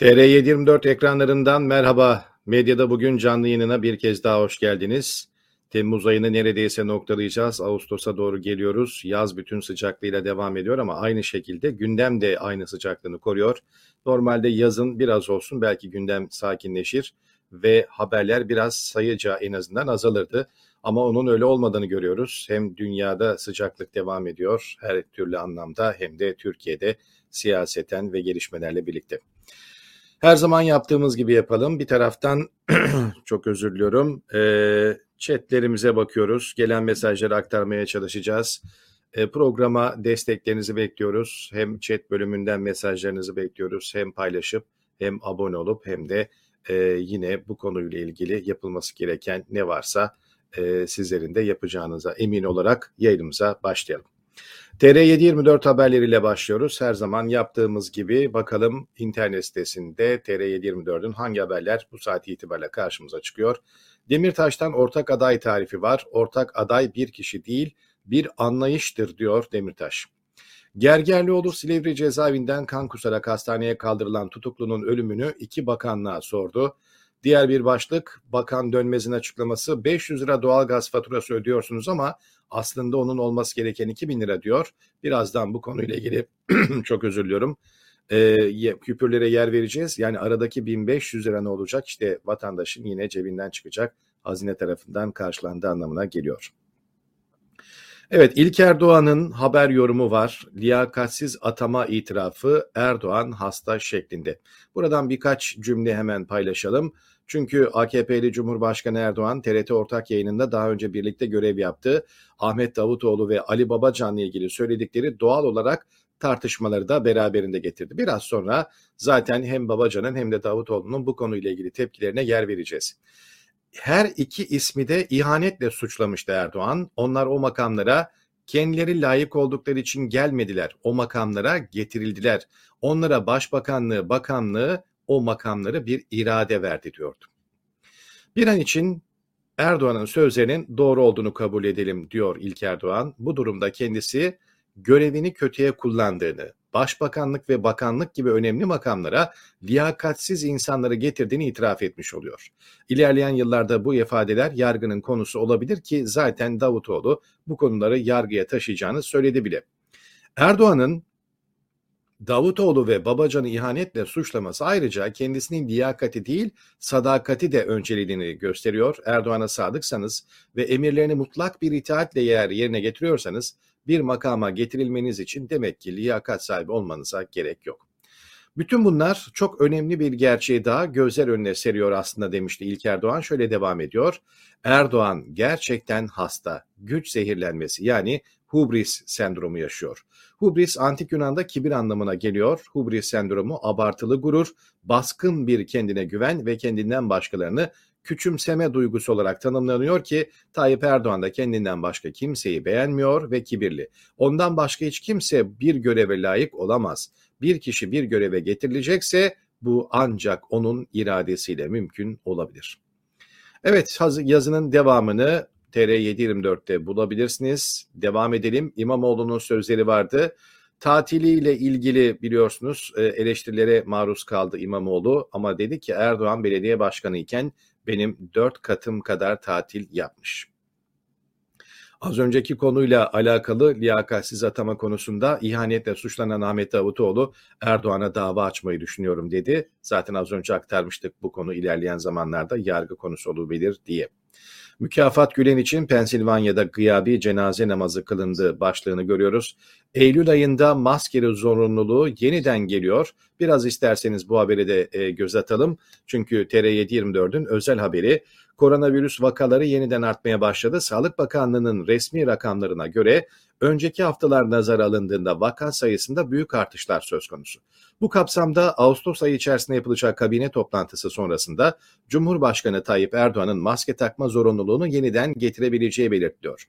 TR724 ekranlarından merhaba. Medyada bugün canlı yayınına bir kez daha hoş geldiniz. Temmuz ayını neredeyse noktalayacağız. Ağustos'a doğru geliyoruz. Yaz bütün sıcaklığıyla devam ediyor ama aynı şekilde gündem de aynı sıcaklığını koruyor. Normalde yazın biraz olsun belki gündem sakinleşir ve haberler biraz sayıca en azından azalırdı. Ama onun öyle olmadığını görüyoruz. Hem dünyada sıcaklık devam ediyor her türlü anlamda hem de Türkiye'de siyaseten ve gelişmelerle birlikte. Her zaman yaptığımız gibi yapalım. Bir taraftan çok özür diliyorum. E, chatlerimize bakıyoruz. Gelen mesajları aktarmaya çalışacağız. E, programa desteklerinizi bekliyoruz. Hem chat bölümünden mesajlarınızı bekliyoruz. Hem paylaşıp hem abone olup hem de e, yine bu konuyla ilgili yapılması gereken ne varsa e, sizlerin de yapacağınıza emin olarak yayınımıza başlayalım. TR724 haberleriyle başlıyoruz. Her zaman yaptığımız gibi bakalım internet sitesinde TR724'ün hangi haberler bu saat itibariyle karşımıza çıkıyor. Demirtaş'tan ortak aday tarifi var. Ortak aday bir kişi değil bir anlayıştır diyor Demirtaş. Gergerlioğlu Silivri cezaevinden kan kusarak hastaneye kaldırılan tutuklunun ölümünü iki bakanlığa sordu. Diğer bir başlık Bakan Dönmez'in açıklaması 500 lira doğalgaz faturası ödüyorsunuz ama aslında onun olması gereken 2000 lira diyor. Birazdan bu konuyla ilgili çok özür diliyorum. E, küpürlere yer vereceğiz. Yani aradaki 1500 lira ne olacak? İşte vatandaşın yine cebinden çıkacak. Hazine tarafından karşılandığı anlamına geliyor. Evet İlker Doğan'ın haber yorumu var. Liyakatsiz atama itirafı Erdoğan hasta şeklinde. Buradan birkaç cümle hemen paylaşalım. Çünkü AKP'li Cumhurbaşkanı Erdoğan TRT ortak yayınında daha önce birlikte görev yaptı. Ahmet Davutoğlu ve Ali Babacan'la ilgili söyledikleri doğal olarak tartışmaları da beraberinde getirdi. Biraz sonra zaten hem Babacan'ın hem de Davutoğlu'nun bu konuyla ilgili tepkilerine yer vereceğiz. Her iki ismi de ihanetle suçlamıştı Erdoğan. Onlar o makamlara kendileri layık oldukları için gelmediler. O makamlara getirildiler. Onlara başbakanlığı, bakanlığı o makamları bir irade verdi diyordu. Bir an için Erdoğan'ın sözlerinin doğru olduğunu kabul edelim diyor İlker Erdoğan. Bu durumda kendisi görevini kötüye kullandığını, başbakanlık ve bakanlık gibi önemli makamlara liyakatsiz insanları getirdiğini itiraf etmiş oluyor. İlerleyen yıllarda bu ifadeler yargının konusu olabilir ki zaten Davutoğlu bu konuları yargıya taşıyacağını söyledi bile. Erdoğan'ın Davutoğlu ve Babacan'ı ihanetle suçlaması ayrıca kendisinin liyakati değil sadakati de önceliğini gösteriyor. Erdoğan'a sadıksanız ve emirlerini mutlak bir itaatle yer yerine getiriyorsanız bir makama getirilmeniz için demek ki liyakat sahibi olmanıza gerek yok. Bütün bunlar çok önemli bir gerçeği daha gözler önüne seriyor aslında demişti İlk Erdoğan. Şöyle devam ediyor. Erdoğan gerçekten hasta, güç zehirlenmesi yani hubris sendromu yaşıyor. Hubris antik Yunan'da kibir anlamına geliyor. Hubris sendromu abartılı gurur, baskın bir kendine güven ve kendinden başkalarını küçümseme duygusu olarak tanımlanıyor ki Tayyip Erdoğan da kendinden başka kimseyi beğenmiyor ve kibirli. Ondan başka hiç kimse bir göreve layık olamaz. Bir kişi bir göreve getirilecekse bu ancak onun iradesiyle mümkün olabilir. Evet yazının devamını TR724'te bulabilirsiniz. Devam edelim. İmamoğlu'nun sözleri vardı. Tatiliyle ilgili biliyorsunuz e, eleştirilere maruz kaldı İmamoğlu ama dedi ki Erdoğan belediye başkanı iken benim dört katım kadar tatil yapmış. Az önceki konuyla alakalı liyakatsiz atama konusunda ihanetle suçlanan Ahmet Davutoğlu Erdoğan'a dava açmayı düşünüyorum dedi. Zaten az önce aktarmıştık bu konu ilerleyen zamanlarda yargı konusu olabilir diye. Mükafat Gülen için Pensilvanya'da gıyabi cenaze namazı kılındı başlığını görüyoruz. Eylül ayında maskeli zorunluluğu yeniden geliyor. Biraz isterseniz bu haberi de e, göz atalım. Çünkü TR724'ün özel haberi koronavirüs vakaları yeniden artmaya başladı. Sağlık Bakanlığı'nın resmi rakamlarına göre önceki haftalar nazar alındığında vaka sayısında büyük artışlar söz konusu. Bu kapsamda Ağustos ayı içerisinde yapılacak kabine toplantısı sonrasında Cumhurbaşkanı Tayyip Erdoğan'ın maske takma zorunluluğunu yeniden getirebileceği belirtiliyor.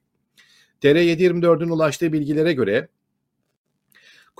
TR724'ün ulaştığı bilgilere göre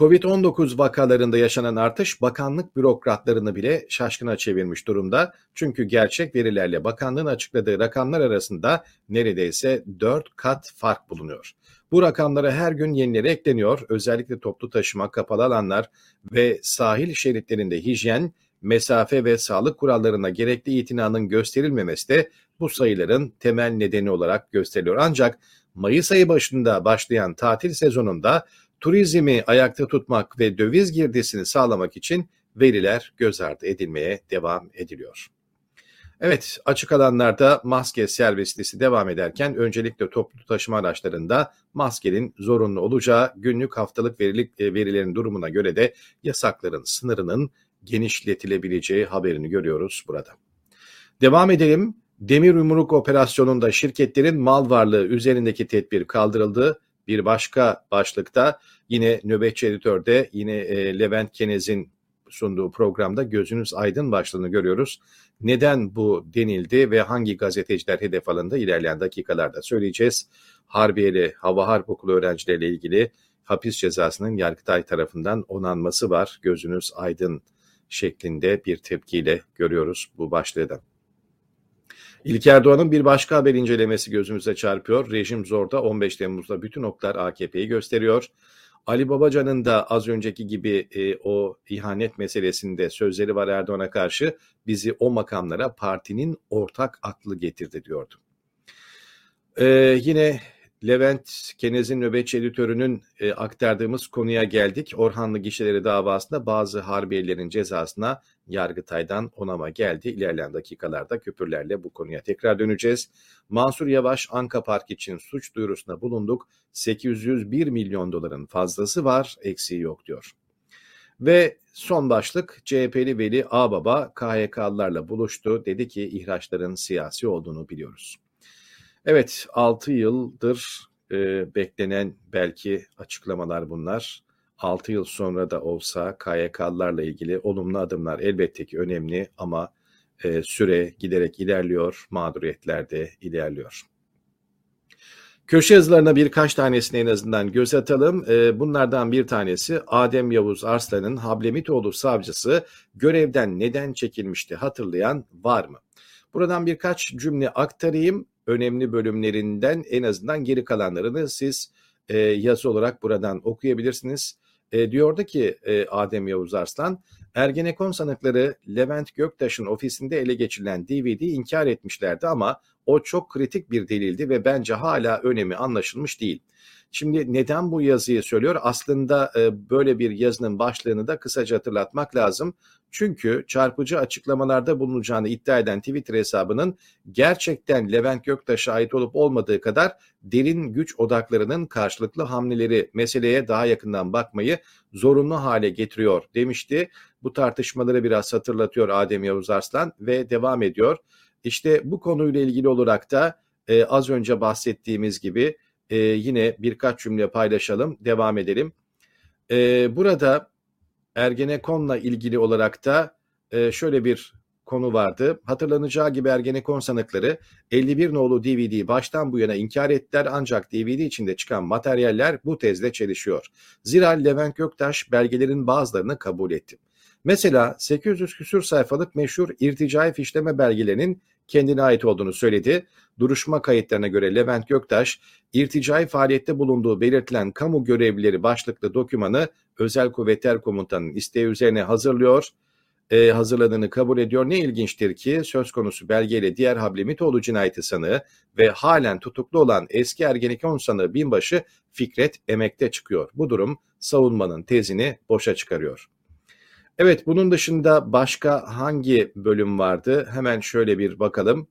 Covid-19 vakalarında yaşanan artış bakanlık bürokratlarını bile şaşkına çevirmiş durumda. Çünkü gerçek verilerle bakanlığın açıkladığı rakamlar arasında neredeyse 4 kat fark bulunuyor. Bu rakamlara her gün yenileri ekleniyor. Özellikle toplu taşıma, kapalı alanlar ve sahil şeritlerinde hijyen mesafe ve sağlık kurallarına gerekli itinanın gösterilmemesi de bu sayıların temel nedeni olarak gösteriliyor. Ancak Mayıs ayı başında başlayan tatil sezonunda turizmi ayakta tutmak ve döviz girdisini sağlamak için veriler göz ardı edilmeye devam ediliyor. Evet, açık alanlarda maske servis devam ederken öncelikle toplu taşıma araçlarında maskenin zorunlu olacağı günlük haftalık verilik, e, verilerin durumuna göre de yasakların sınırının genişletilebileceği haberini görüyoruz burada. Devam edelim. Demir yumruk operasyonunda şirketlerin mal varlığı üzerindeki tedbir kaldırıldı. Bir başka başlıkta yine nöbetçi editörde yine e, Levent Kenez'in sunduğu programda gözünüz aydın başlığını görüyoruz. Neden bu denildi ve hangi gazeteciler hedef alındı ilerleyen dakikalarda söyleyeceğiz. Harbiyeli Hava Harp Okulu öğrencileriyle ilgili hapis cezasının Yargıtay tarafından onanması var. Gözünüz aydın şeklinde bir tepkiyle görüyoruz bu başlığı da. İlker Doğan'ın bir başka haber incelemesi gözümüze çarpıyor. Rejim zorda 15 Temmuz'da bütün oklar AKP'yi gösteriyor. Ali Babacan'ın da az önceki gibi e, o ihanet meselesinde sözleri var Erdoğan'a karşı bizi o makamlara partinin ortak aklı getirdi diyordu. Ee, yine Levent Kenez'in nöbetçi editörünün e, aktardığımız konuya geldik. Orhanlı Gişeleri davasında bazı harbiyelerin cezasına Yargıtay'dan onama geldi. İlerleyen dakikalarda küpürlerle bu konuya tekrar döneceğiz. Mansur Yavaş Anka Park için suç duyurusunda bulunduk. 801 milyon doların fazlası var, eksiği yok diyor. Ve son başlık CHP'li Veli Ağbaba KHK'lılarla buluştu. Dedi ki ihraçların siyasi olduğunu biliyoruz. Evet 6 yıldır e, beklenen belki açıklamalar bunlar. 6 yıl sonra da olsa KYK'larla ilgili olumlu adımlar elbette ki önemli ama e, süre giderek ilerliyor, mağduriyetler de ilerliyor. Köşe yazılarına birkaç tanesini en azından göz atalım. E, bunlardan bir tanesi Adem Yavuz Arslan'ın Hablemitoğlu savcısı görevden neden çekilmişti hatırlayan var mı? Buradan birkaç cümle aktarayım önemli bölümlerinden en azından geri kalanlarını siz e, yazı olarak buradan okuyabilirsiniz. E, diyordu ki e, Adem Yavuz Arslan, Ergenekon sanıkları Levent Göktaş'ın ofisinde ele geçirilen DVD'yi inkar etmişlerdi ama o çok kritik bir delildi ve bence hala önemi anlaşılmış değil. Şimdi neden bu yazıyı söylüyor? Aslında e, böyle bir yazının başlığını da kısaca hatırlatmak lazım. Çünkü çarpıcı açıklamalarda bulunacağını iddia eden Twitter hesabının gerçekten Levent Göktaş'a ait olup olmadığı kadar derin güç odaklarının karşılıklı hamleleri meseleye daha yakından bakmayı zorunlu hale getiriyor demişti. Bu tartışmaları biraz hatırlatıyor Adem Yavuz Arslan ve devam ediyor. İşte bu konuyla ilgili olarak da e, az önce bahsettiğimiz gibi e, yine birkaç cümle paylaşalım, devam edelim. E, burada Ergenekon'la ilgili olarak da e, şöyle bir konu vardı. Hatırlanacağı gibi Ergenekon sanıkları 51 nolu DVD baştan bu yana inkar ettiler ancak DVD içinde çıkan materyaller bu tezle çelişiyor. Zira Levent Göktaş belgelerin bazılarını kabul etti. Mesela 800 küsür sayfalık meşhur irticai fişleme belgelerinin kendine ait olduğunu söyledi. Duruşma kayıtlarına göre Levent Göktaş, irticai faaliyette bulunduğu belirtilen kamu görevlileri başlıklı dokümanı Özel Kuvvetler Komutanı'nın isteği üzerine hazırlıyor, e, hazırladığını kabul ediyor. Ne ilginçtir ki söz konusu belgeyle diğer Hablemitoğlu cinayeti sanığı ve halen tutuklu olan eski Ergenekon sanığı binbaşı Fikret emekte çıkıyor. Bu durum savunmanın tezini boşa çıkarıyor. Evet bunun dışında başka hangi bölüm vardı? Hemen şöyle bir bakalım.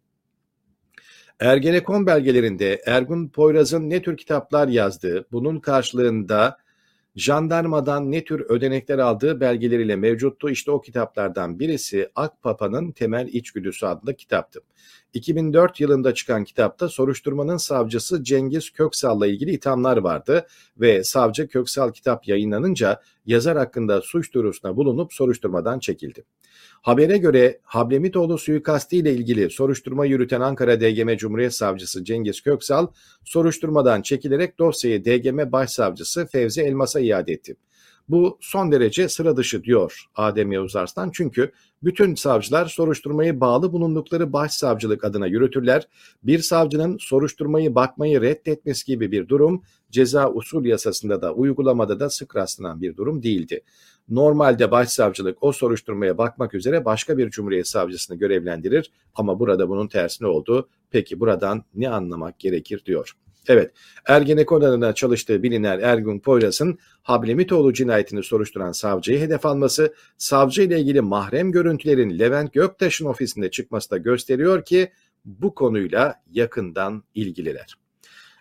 Ergenekon belgelerinde Ergun Poyraz'ın ne tür kitaplar yazdığı, bunun karşılığında jandarmadan ne tür ödenekler aldığı belgeleriyle mevcuttu. İşte o kitaplardan birisi Akpapa'nın Temel İçgüdüsü adlı kitaptı. 2004 yılında çıkan kitapta soruşturmanın savcısı Cengiz Köksal'la ilgili ithamlar vardı ve savcı Köksal kitap yayınlanınca yazar hakkında suç duyurusuna bulunup soruşturmadan çekildi. Habere göre Hablemitoğlu suikasti ile ilgili soruşturma yürüten Ankara DGM Cumhuriyet Savcısı Cengiz Köksal soruşturmadan çekilerek dosyayı DGM Başsavcısı Fevzi Elmas'a iade etti. Bu son derece sıra dışı diyor Adem Yavuz Arslan çünkü Bütün savcılar soruşturmayı bağlı bulundukları başsavcılık adına yürütürler. Bir savcının soruşturmayı bakmayı reddetmesi gibi bir durum ceza usul yasasında da uygulamada da sık rastlanan bir durum değildi. Normalde başsavcılık o soruşturmaya bakmak üzere başka bir cumhuriyet savcısını görevlendirir ama burada bunun tersine oldu. Peki buradan ne anlamak gerekir diyor. Evet, Ergenekon adına çalıştığı bilinen Ergun Poyraz'ın Hablemitoğlu cinayetini soruşturan savcıyı hedef alması, savcı ile ilgili mahrem görüntülerin Levent Göktaş'ın ofisinde çıkması da gösteriyor ki bu konuyla yakından ilgililer.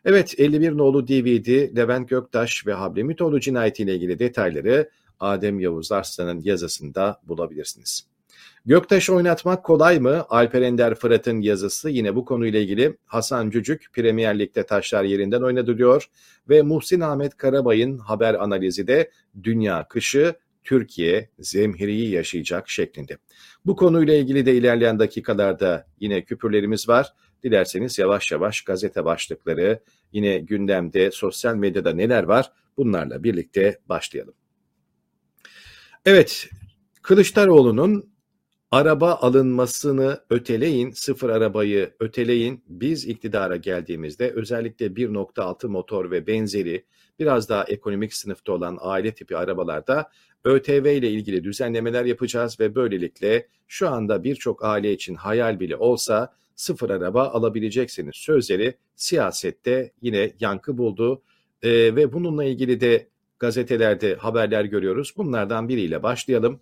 Evet, 51 nolu DVD Levent Göktaş ve Hablemitoğlu cinayetiyle ilgili detayları Adem Yavuz Arslan'ın yazısında bulabilirsiniz. Göktaş oynatmak kolay mı? Alper Ender Fırat'ın yazısı yine bu konuyla ilgili Hasan Cücük Premier Lig'de taşlar yerinden oynadı diyor ve Muhsin Ahmet Karabay'ın haber analizi de dünya kışı Türkiye zemheriyi yaşayacak şeklinde. Bu konuyla ilgili de ilerleyen dakikalarda yine küpürlerimiz var. Dilerseniz yavaş yavaş gazete başlıkları, yine gündemde sosyal medyada neler var bunlarla birlikte başlayalım. Evet, Kılıçdaroğlu'nun araba alınmasını öteleyin, sıfır arabayı öteleyin. Biz iktidara geldiğimizde özellikle 1.6 motor ve benzeri biraz daha ekonomik sınıfta olan aile tipi arabalarda ÖTV ile ilgili düzenlemeler yapacağız ve böylelikle şu anda birçok aile için hayal bile olsa sıfır araba alabileceksiniz sözleri siyasette yine yankı buldu ee, ve bununla ilgili de gazetelerde haberler görüyoruz. Bunlardan biriyle başlayalım.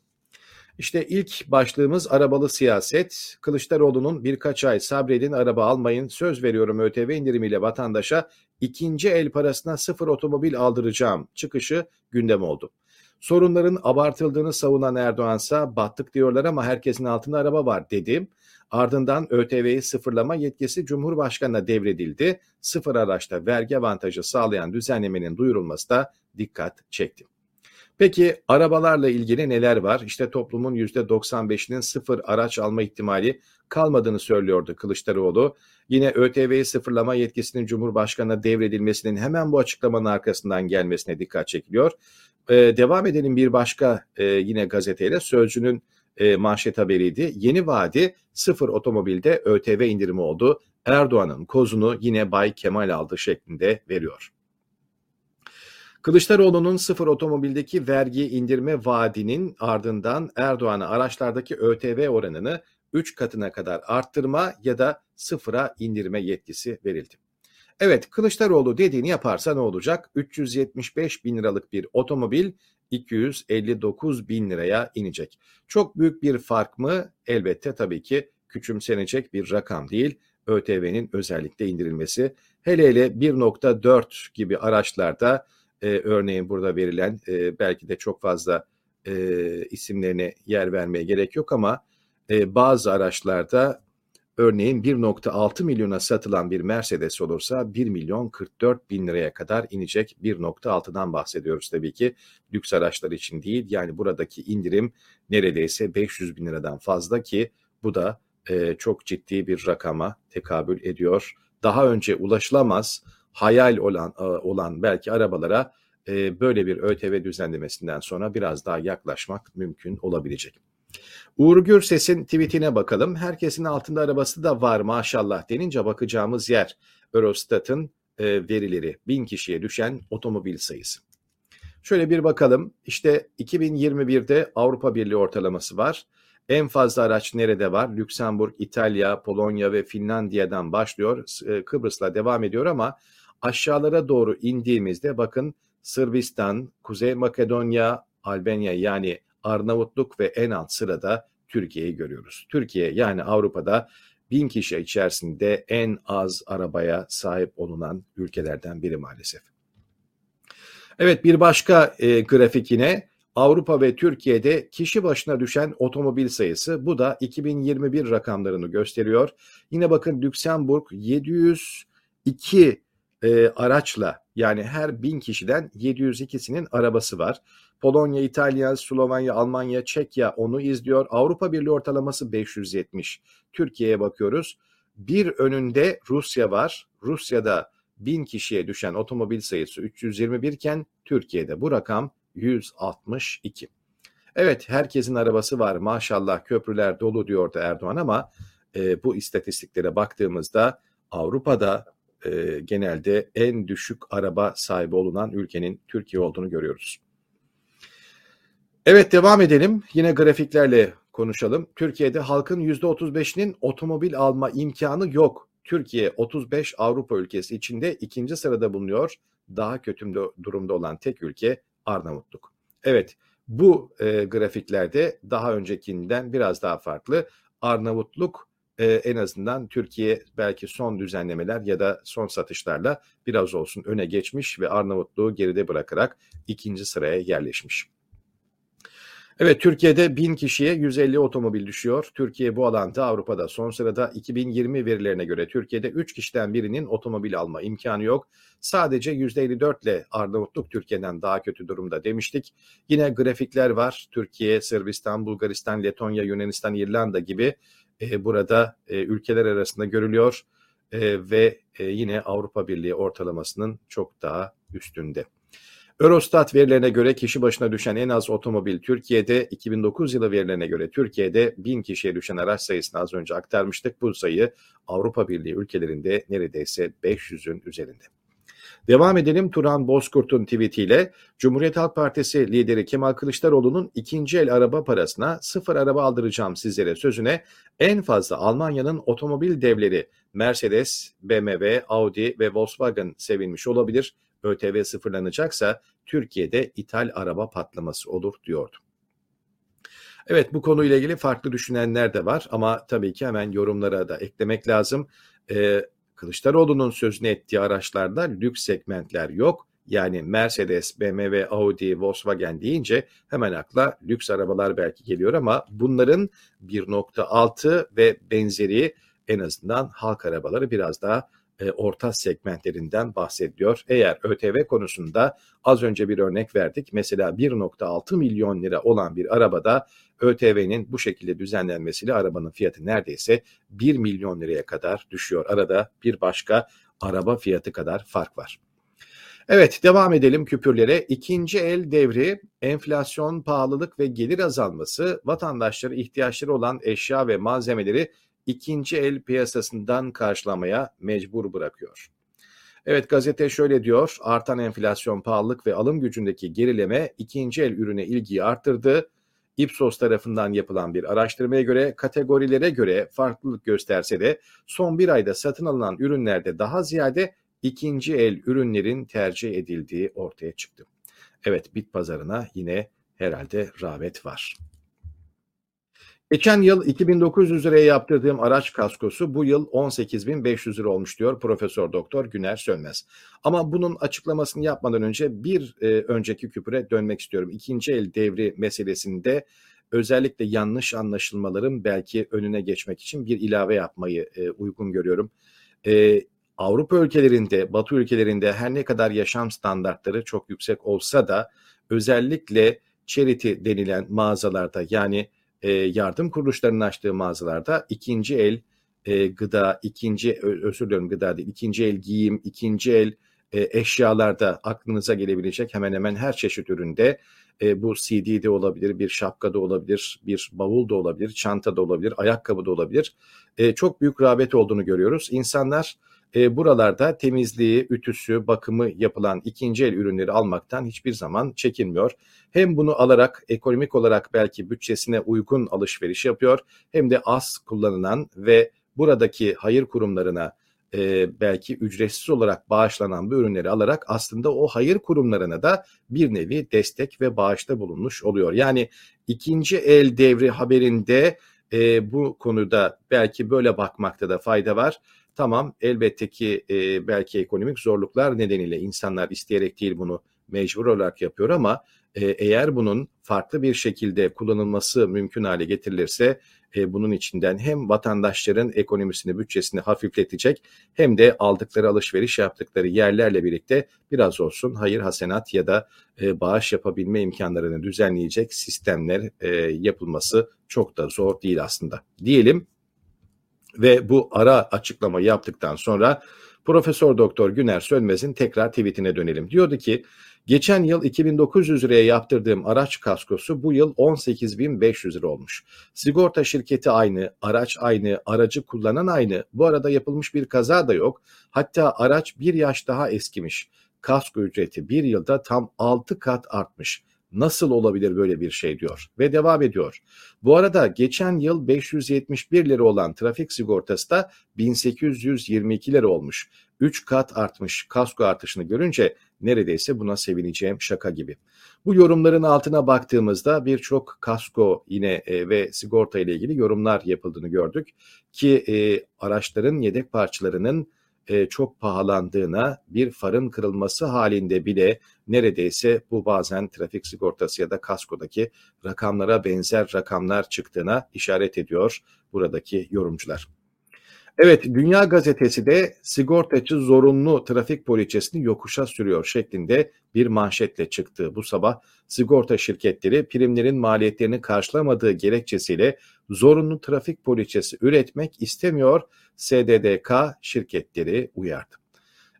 İşte ilk başlığımız arabalı siyaset. Kılıçdaroğlu'nun birkaç ay sabredin araba almayın söz veriyorum ÖTV indirimiyle vatandaşa ikinci el parasına sıfır otomobil aldıracağım çıkışı gündem oldu. Sorunların abartıldığını savunan Erdoğansa battık diyorlar ama herkesin altında araba var dedim. Ardından ÖTV'yi sıfırlama yetkisi Cumhurbaşkanı'na devredildi. Sıfır araçta vergi avantajı sağlayan düzenlemenin duyurulması da dikkat çekti. Peki arabalarla ilgili neler var? İşte toplumun %95'inin sıfır araç alma ihtimali kalmadığını söylüyordu Kılıçdaroğlu. Yine ÖTV'yi sıfırlama yetkisinin Cumhurbaşkanı'na devredilmesinin hemen bu açıklamanın arkasından gelmesine dikkat çekiliyor. Ee, devam edelim bir başka e, yine gazeteyle Sözcü'nün e, manşet haberiydi. Yeni vadi sıfır otomobilde ÖTV indirimi oldu. Erdoğan'ın kozunu yine Bay Kemal aldı şeklinde veriyor. Kılıçdaroğlu'nun sıfır otomobildeki vergi indirme vaadinin ardından Erdoğan'a araçlardaki ÖTV oranını 3 katına kadar arttırma ya da sıfıra indirme yetkisi verildi. Evet Kılıçdaroğlu dediğini yaparsa ne olacak? 375 bin liralık bir otomobil 259 bin liraya inecek. Çok büyük bir fark mı? Elbette tabii ki küçümsenecek bir rakam değil. ÖTV'nin özellikle indirilmesi. Hele hele 1.4 gibi araçlarda e, örneğin burada verilen e, belki de çok fazla e, isimlerine yer vermeye gerek yok ama e, bazı araçlarda örneğin 1.6 milyona satılan bir Mercedes olursa 1 milyon 44 bin liraya kadar inecek 1.6'dan bahsediyoruz tabii ki lüks araçlar için değil yani buradaki indirim neredeyse 500 bin liradan fazla ki bu da e, çok ciddi bir rakama tekabül ediyor. Daha önce ulaşılamaz hayal olan e, olan belki arabalara e, böyle bir ÖTV düzenlemesinden sonra biraz daha yaklaşmak mümkün olabilecek. Uğur Gürses'in tweetine bakalım. Herkesin altında arabası da var maşallah denince bakacağımız yer Eurostat'ın e, verileri. Bin kişiye düşen otomobil sayısı. Şöyle bir bakalım. İşte 2021'de Avrupa Birliği ortalaması var. En fazla araç nerede var? Lüksemburg, İtalya, Polonya ve Finlandiya'dan başlıyor. Kıbrıs'la devam ediyor ama aşağılara doğru indiğimizde bakın Sırbistan, Kuzey Makedonya, Albanya yani Arnavutluk ve en alt sırada Türkiye'yi görüyoruz. Türkiye yani Avrupa'da bin kişi içerisinde en az arabaya sahip olunan ülkelerden biri maalesef. Evet bir başka e, grafik yine Avrupa ve Türkiye'de kişi başına düşen otomobil sayısı bu da 2021 rakamlarını gösteriyor. Yine bakın Lüksemburg 702 e, araçla yani her bin kişiden 702'sinin arabası var. Polonya, İtalya, Slovenya, Almanya, Çekya onu izliyor. Avrupa Birliği ortalaması 570. Türkiye'ye bakıyoruz. Bir önünde Rusya var. Rusya'da bin kişiye düşen otomobil sayısı 321 iken Türkiye'de bu rakam 162. Evet herkesin arabası var maşallah köprüler dolu diyordu Erdoğan ama e, bu istatistiklere baktığımızda Avrupa'da e, genelde en düşük araba sahibi olunan ülkenin Türkiye olduğunu görüyoruz. Evet devam edelim. Yine grafiklerle konuşalım. Türkiye'de halkın %35'inin otomobil alma imkanı yok. Türkiye 35 Avrupa ülkesi içinde ikinci sırada bulunuyor. Daha kötü durumda olan tek ülke Arnavutluk. Evet bu e, grafiklerde daha öncekinden biraz daha farklı. Arnavutluk e, en azından Türkiye belki son düzenlemeler ya da son satışlarla biraz olsun öne geçmiş ve Arnavutluğu geride bırakarak ikinci sıraya yerleşmiş. Evet Türkiye'de 1000 kişiye 150 otomobil düşüyor. Türkiye bu alanda Avrupa'da son sırada 2020 verilerine göre Türkiye'de 3 kişiden birinin otomobil alma imkanı yok. Sadece %54 ile Arnavutluk Türkiye'den daha kötü durumda demiştik. Yine grafikler var. Türkiye, Sırbistan, Bulgaristan, Letonya, Yunanistan, İrlanda gibi e, burada e, ülkeler arasında görülüyor e, ve e, yine Avrupa Birliği ortalamasının çok daha üstünde. Eurostat verilerine göre kişi başına düşen en az otomobil Türkiye'de 2009 yılı verilerine göre Türkiye'de 1000 kişiye düşen araç sayısını az önce aktarmıştık. Bu sayı Avrupa Birliği ülkelerinde neredeyse 500'ün üzerinde. Devam edelim Turan Bozkurt'un tweetiyle Cumhuriyet Halk Partisi lideri Kemal Kılıçdaroğlu'nun ikinci el araba parasına sıfır araba aldıracağım sizlere sözüne en fazla Almanya'nın otomobil devleri Mercedes, BMW, Audi ve Volkswagen sevinmiş olabilir. ÖTV sıfırlanacaksa Türkiye'de ithal araba patlaması olur diyordu. Evet bu konuyla ilgili farklı düşünenler de var ama tabii ki hemen yorumlara da eklemek lazım. Ee, Kılıçdaroğlu'nun sözünü ettiği araçlarda lüks segmentler yok. Yani Mercedes, BMW, Audi, Volkswagen deyince hemen akla lüks arabalar belki geliyor ama bunların 1.6 ve benzeri en azından halk arabaları biraz daha e, orta segmentlerinden bahsediyor. Eğer ÖTV konusunda az önce bir örnek verdik. Mesela 1.6 milyon lira olan bir arabada ÖTV'nin bu şekilde düzenlenmesiyle arabanın fiyatı neredeyse 1 milyon liraya kadar düşüyor. Arada bir başka araba fiyatı kadar fark var. Evet devam edelim küpürlere. İkinci el devri, enflasyon, pahalılık ve gelir azalması vatandaşları ihtiyaçları olan eşya ve malzemeleri ikinci el piyasasından karşılamaya mecbur bırakıyor. Evet gazete şöyle diyor, artan enflasyon, pahalılık ve alım gücündeki gerileme ikinci el ürüne ilgiyi arttırdı. Ipsos tarafından yapılan bir araştırmaya göre kategorilere göre farklılık gösterse de son bir ayda satın alınan ürünlerde daha ziyade ikinci el ürünlerin tercih edildiği ortaya çıktı. Evet bit pazarına yine herhalde rağbet var. Geçen yıl 2900 liraya yaptırdığım araç kaskosu bu yıl 18.500 lira olmuş diyor Profesör Doktor Güner Sönmez. Ama bunun açıklamasını yapmadan önce bir e, önceki küpüre dönmek istiyorum. İkinci el devri meselesinde özellikle yanlış anlaşılmaların belki önüne geçmek için bir ilave yapmayı e, uygun görüyorum. E, Avrupa ülkelerinde, Batı ülkelerinde her ne kadar yaşam standartları çok yüksek olsa da özellikle charity denilen mağazalarda yani e, yardım kuruluşlarının açtığı mağazalarda ikinci el e, gıda, ikinci özür diliyorum gıda değil, ikinci el giyim, ikinci el e, eşyalarda aklınıza gelebilecek hemen hemen her çeşit üründe e, bu CD de olabilir, bir şapka da olabilir, bir bavul da olabilir, çanta da olabilir, ayakkabı da olabilir. E, çok büyük rağbet olduğunu görüyoruz. İnsanlar e, buralarda temizliği, ütüsü, bakımı yapılan ikinci el ürünleri almaktan hiçbir zaman çekinmiyor. Hem bunu alarak ekonomik olarak belki bütçesine uygun alışveriş yapıyor hem de az kullanılan ve buradaki hayır kurumlarına e, belki ücretsiz olarak bağışlanan bu ürünleri alarak aslında o hayır kurumlarına da bir nevi destek ve bağışta bulunmuş oluyor. Yani ikinci el devri haberinde e, bu konuda belki böyle bakmakta da fayda var. Tamam elbette ki e, belki ekonomik zorluklar nedeniyle insanlar isteyerek değil bunu mecbur olarak yapıyor ama e, eğer bunun farklı bir şekilde kullanılması mümkün hale getirilirse e, bunun içinden hem vatandaşların ekonomisini, bütçesini hafifletecek hem de aldıkları alışveriş yaptıkları yerlerle birlikte biraz olsun hayır hasenat ya da e, bağış yapabilme imkanlarını düzenleyecek sistemler e, yapılması çok da zor değil aslında. Diyelim ve bu ara açıklama yaptıktan sonra Profesör Doktor Güner Sönmez'in tekrar tweetine dönelim. Diyordu ki Geçen yıl 2900 liraya yaptırdığım araç kaskosu bu yıl 18.500 lira olmuş. Sigorta şirketi aynı, araç aynı, aracı kullanan aynı. Bu arada yapılmış bir kaza da yok. Hatta araç bir yaş daha eskimiş. Kasko ücreti bir yılda tam 6 kat artmış. Nasıl olabilir böyle bir şey diyor ve devam ediyor. Bu arada geçen yıl 571 lira olan trafik sigortası da 1822 lira olmuş. 3 kat artmış kasko artışını görünce neredeyse buna sevineceğim şaka gibi. Bu yorumların altına baktığımızda birçok kasko yine e, ve sigorta ile ilgili yorumlar yapıldığını gördük ki e, araçların yedek parçalarının e, çok pahalandığına bir farın kırılması halinde bile neredeyse bu bazen trafik sigortası ya da kaskodaki rakamlara benzer rakamlar çıktığına işaret ediyor buradaki yorumcular. Evet, Dünya Gazetesi de sigortacı zorunlu trafik poliçesini yokuşa sürüyor şeklinde bir manşetle çıktı. Bu sabah sigorta şirketleri primlerin maliyetlerini karşılamadığı gerekçesiyle zorunlu trafik poliçesi üretmek istemiyor. SDDK şirketleri uyardı.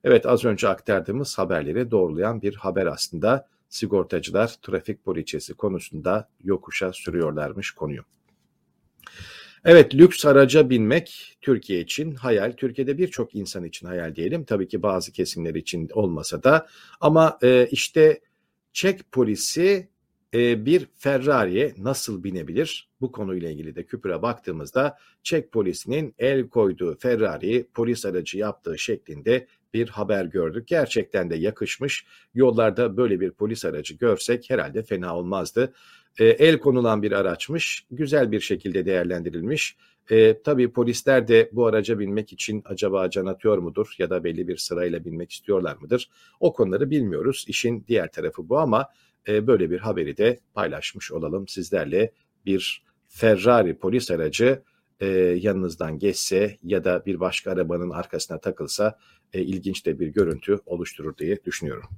Evet az önce aktardığımız haberleri doğrulayan bir haber aslında. Sigortacılar trafik poliçesi konusunda yokuşa sürüyorlarmış konuyu. Evet lüks araca binmek Türkiye için hayal. Türkiye'de birçok insan için hayal diyelim. Tabii ki bazı kesimler için olmasa da. Ama e, işte Çek polisi e, bir Ferrari'ye nasıl binebilir? Bu konuyla ilgili de küpüre baktığımızda Çek polisinin el koyduğu Ferrari'yi polis aracı yaptığı şeklinde bir haber gördük. Gerçekten de yakışmış. Yollarda böyle bir polis aracı görsek herhalde fena olmazdı. E, el konulan bir araçmış. Güzel bir şekilde değerlendirilmiş. E, tabii polisler de bu araca binmek için acaba can atıyor mudur ya da belli bir sırayla binmek istiyorlar mıdır? O konuları bilmiyoruz. İşin diğer tarafı bu ama e, böyle bir haberi de paylaşmış olalım sizlerle. Bir Ferrari polis aracı e, yanınızdan geçse ya da bir başka arabanın arkasına takılsa e, ilginç de bir görüntü oluşturur diye düşünüyorum.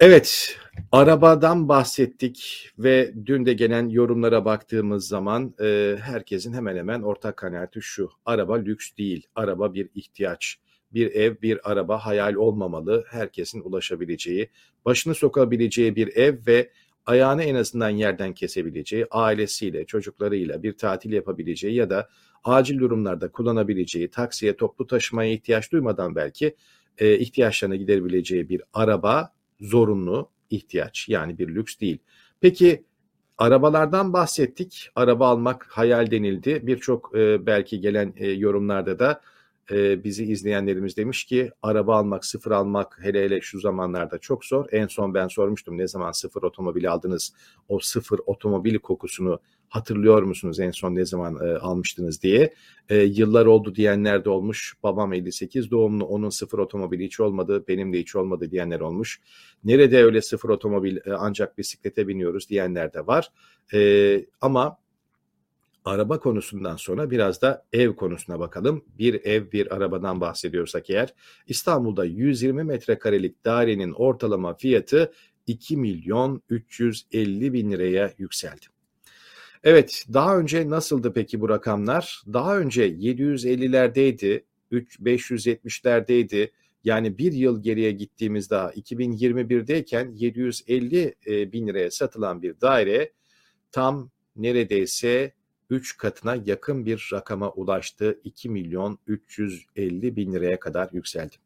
Evet, arabadan bahsettik ve dün de gelen yorumlara baktığımız zaman e, herkesin hemen hemen ortak kanaati şu. Araba lüks değil, araba bir ihtiyaç. Bir ev, bir araba hayal olmamalı. Herkesin ulaşabileceği, başını sokabileceği bir ev ve ayağını en azından yerden kesebileceği, ailesiyle, çocuklarıyla bir tatil yapabileceği ya da acil durumlarda kullanabileceği, taksiye, toplu taşımaya ihtiyaç duymadan belki e, ihtiyaçlarını giderebileceği bir araba zorunlu ihtiyaç yani bir lüks değil. Peki arabalardan bahsettik. Araba almak hayal denildi. Birçok e, belki gelen e, yorumlarda da e, bizi izleyenlerimiz demiş ki araba almak, sıfır almak hele hele şu zamanlarda çok zor. En son ben sormuştum ne zaman sıfır otomobil aldınız? O sıfır otomobil kokusunu hatırlıyor musunuz en son ne zaman e, almıştınız diye. E, yıllar oldu diyenler de olmuş. Babam 58 doğumlu onun sıfır otomobili hiç olmadı benim de hiç olmadı diyenler olmuş. Nerede öyle sıfır otomobil e, ancak bisiklete biniyoruz diyenler de var. E, ama araba konusundan sonra biraz da ev konusuna bakalım. Bir ev bir arabadan bahsediyorsak eğer İstanbul'da 120 metrekarelik dairenin ortalama fiyatı 2 milyon 350 bin liraya yükseldi. Evet, daha önce nasıldı peki bu rakamlar? Daha önce 750'lerdeydi, 570'lerdeydi. Yani bir yıl geriye gittiğimizde 2021'deyken 750 e, bin liraya satılan bir daire tam neredeyse 3 katına yakın bir rakama ulaştı. 2 milyon 350 bin liraya kadar yükseldi.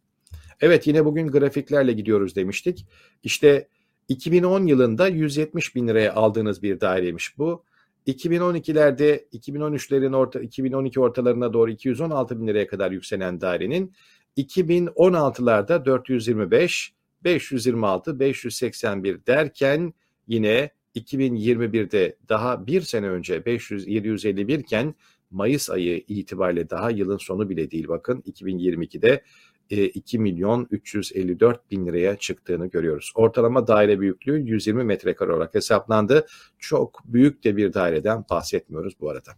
Evet yine bugün grafiklerle gidiyoruz demiştik. İşte 2010 yılında 170 bin liraya aldığınız bir daireymiş bu. 2012'lerde 2013'lerin orta 2012 ortalarına doğru 216 bin liraya kadar yükselen dairenin 2016'larda 425, 526, 581 derken yine 2021'de daha bir sene önce 500 751 iken Mayıs ayı itibariyle daha yılın sonu bile değil bakın 2022'de 2 e, milyon 354 bin liraya çıktığını görüyoruz. Ortalama daire büyüklüğü 120 metrekare olarak hesaplandı. Çok büyük de bir daireden bahsetmiyoruz bu arada.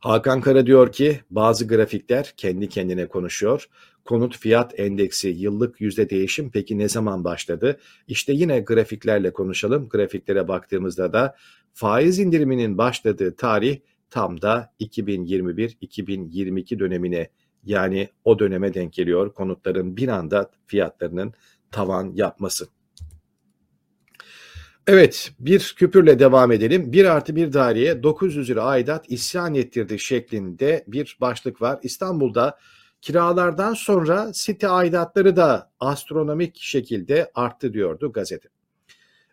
Hakan Kara diyor ki bazı grafikler kendi kendine konuşuyor. Konut fiyat endeksi yıllık yüzde değişim peki ne zaman başladı? İşte yine grafiklerle konuşalım. Grafiklere baktığımızda da faiz indiriminin başladığı tarih tam da 2021-2022 dönemine yani o döneme denk geliyor. Konutların bir anda fiyatlarının tavan yapması. Evet bir küpürle devam edelim. 1 artı bir daireye 900 lira aidat isyan ettirdi şeklinde bir başlık var. İstanbul'da kiralardan sonra site aidatları da astronomik şekilde arttı diyordu gazete.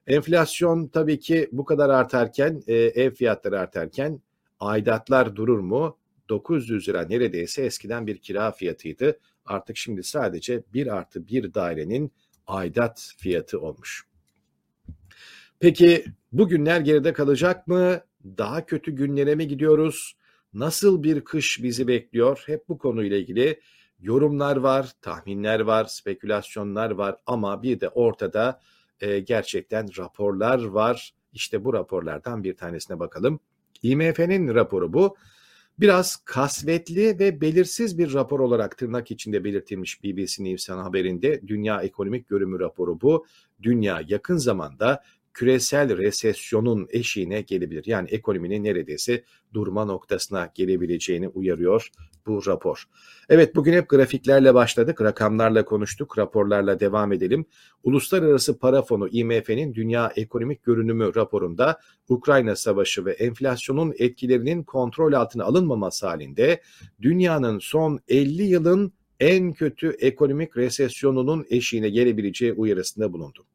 Enflasyon tabii ki bu kadar artarken, e, ev fiyatları artarken aidatlar durur mu? 900 lira neredeyse eskiden bir kira fiyatıydı. Artık şimdi sadece 1 artı bir dairenin aidat fiyatı olmuş. Peki bu günler geride kalacak mı? Daha kötü günlere mi gidiyoruz? Nasıl bir kış bizi bekliyor? Hep bu konuyla ilgili yorumlar var, tahminler var, spekülasyonlar var ama bir de ortada e, gerçekten raporlar var. İşte bu raporlardan bir tanesine bakalım. IMF'nin raporu bu. Biraz kasvetli ve belirsiz bir rapor olarak tırnak içinde belirtilmiş BBC News'un haberinde Dünya Ekonomik Görümü raporu bu. Dünya yakın zamanda küresel resesyonun eşiğine gelebilir. Yani ekonominin neredeyse durma noktasına gelebileceğini uyarıyor bu rapor. Evet bugün hep grafiklerle başladık, rakamlarla konuştuk, raporlarla devam edelim. Uluslararası Para Fonu IMF'nin Dünya Ekonomik Görünümü raporunda Ukrayna Savaşı ve enflasyonun etkilerinin kontrol altına alınmaması halinde dünyanın son 50 yılın en kötü ekonomik resesyonunun eşiğine gelebileceği uyarısında bulundu.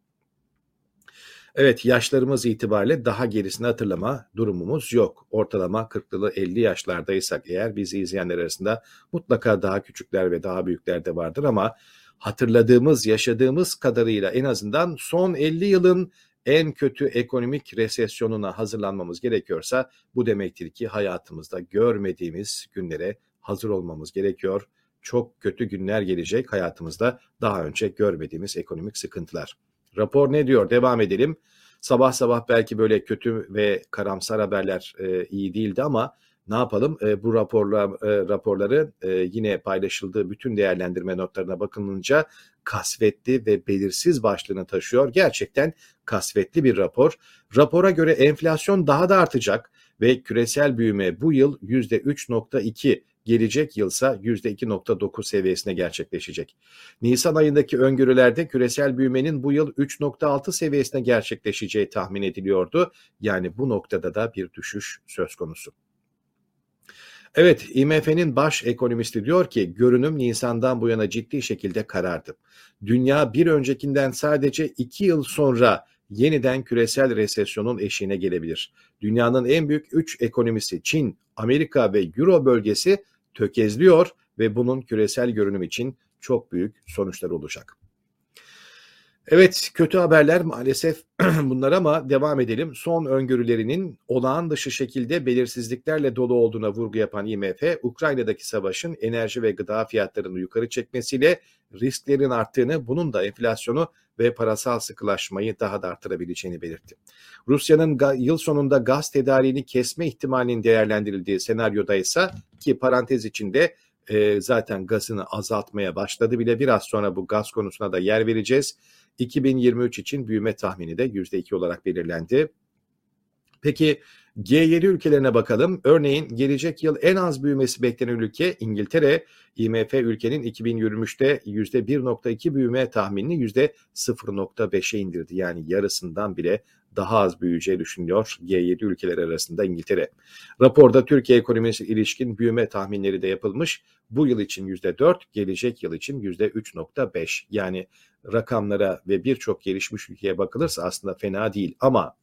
Evet yaşlarımız itibariyle daha gerisini hatırlama durumumuz yok. Ortalama 40'lı 50 yaşlardaysak eğer bizi izleyenler arasında mutlaka daha küçükler ve daha büyükler de vardır ama hatırladığımız, yaşadığımız kadarıyla en azından son 50 yılın en kötü ekonomik resesyonuna hazırlanmamız gerekiyorsa bu demektir ki hayatımızda görmediğimiz günlere hazır olmamız gerekiyor. Çok kötü günler gelecek hayatımızda daha önce görmediğimiz ekonomik sıkıntılar. Rapor ne diyor? Devam edelim. Sabah sabah belki böyle kötü ve karamsar haberler e, iyi değildi ama ne yapalım? E, bu raporla, e, raporları e, yine paylaşıldığı bütün değerlendirme notlarına bakılınca kasvetli ve belirsiz başlığını taşıyor. Gerçekten kasvetli bir rapor. Rapora göre enflasyon daha da artacak ve küresel büyüme bu yıl %3.2 gelecek yılsa %2.9 seviyesine gerçekleşecek. Nisan ayındaki öngörülerde küresel büyümenin bu yıl 3.6 seviyesine gerçekleşeceği tahmin ediliyordu. Yani bu noktada da bir düşüş söz konusu. Evet, IMF'nin baş ekonomisti diyor ki görünüm Nisan'dan bu yana ciddi şekilde karardı. Dünya bir öncekinden sadece iki yıl sonra yeniden küresel resesyonun eşiğine gelebilir. Dünyanın en büyük 3 ekonomisi Çin, Amerika ve Euro bölgesi tökezliyor ve bunun küresel görünüm için çok büyük sonuçlar olacak. Evet kötü haberler maalesef bunlar ama devam edelim. Son öngörülerinin olağan dışı şekilde belirsizliklerle dolu olduğuna vurgu yapan IMF, Ukrayna'daki savaşın enerji ve gıda fiyatlarını yukarı çekmesiyle risklerin arttığını, bunun da enflasyonu ve parasal sıkılaşmayı daha da artırabileceğini belirtti. Rusya'nın yıl sonunda gaz tedariğini kesme ihtimalinin değerlendirildiği senaryoda ise ki parantez içinde e, zaten gazını azaltmaya başladı bile biraz sonra bu gaz konusuna da yer vereceğiz 2023 için büyüme tahmini de %2 olarak belirlendi. Peki G7 ülkelerine bakalım. Örneğin gelecek yıl en az büyümesi beklenen ülke İngiltere. IMF ülkenin 2023'te %1.2 büyüme tahminini %0.5'e indirdi. Yani yarısından bile daha az büyüyeceği düşünüyor G7 ülkeler arasında İngiltere. Raporda Türkiye ekonomisi ilişkin büyüme tahminleri de yapılmış. Bu yıl için %4, gelecek yıl için %3.5. Yani rakamlara ve birçok gelişmiş ülkeye bakılırsa aslında fena değil ama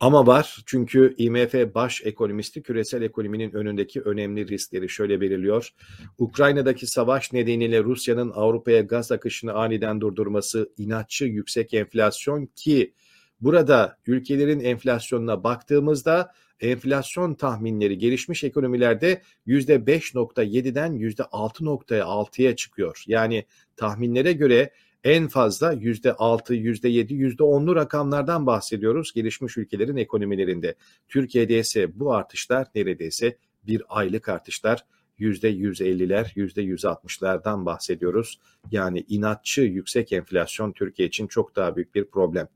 ama var çünkü IMF baş ekonomisti küresel ekonominin önündeki önemli riskleri şöyle belirliyor. Ukrayna'daki savaş nedeniyle Rusya'nın Avrupa'ya gaz akışını aniden durdurması, inatçı yüksek enflasyon ki burada ülkelerin enflasyonuna baktığımızda enflasyon tahminleri gelişmiş ekonomilerde %5.7'den %6.6'ya çıkıyor. Yani tahminlere göre en fazla %6, %7, %10'lu rakamlardan bahsediyoruz gelişmiş ülkelerin ekonomilerinde. Türkiye'de ise bu artışlar neredeyse bir aylık artışlar. %150'ler, %160'lardan bahsediyoruz. Yani inatçı yüksek enflasyon Türkiye için çok daha büyük bir problem.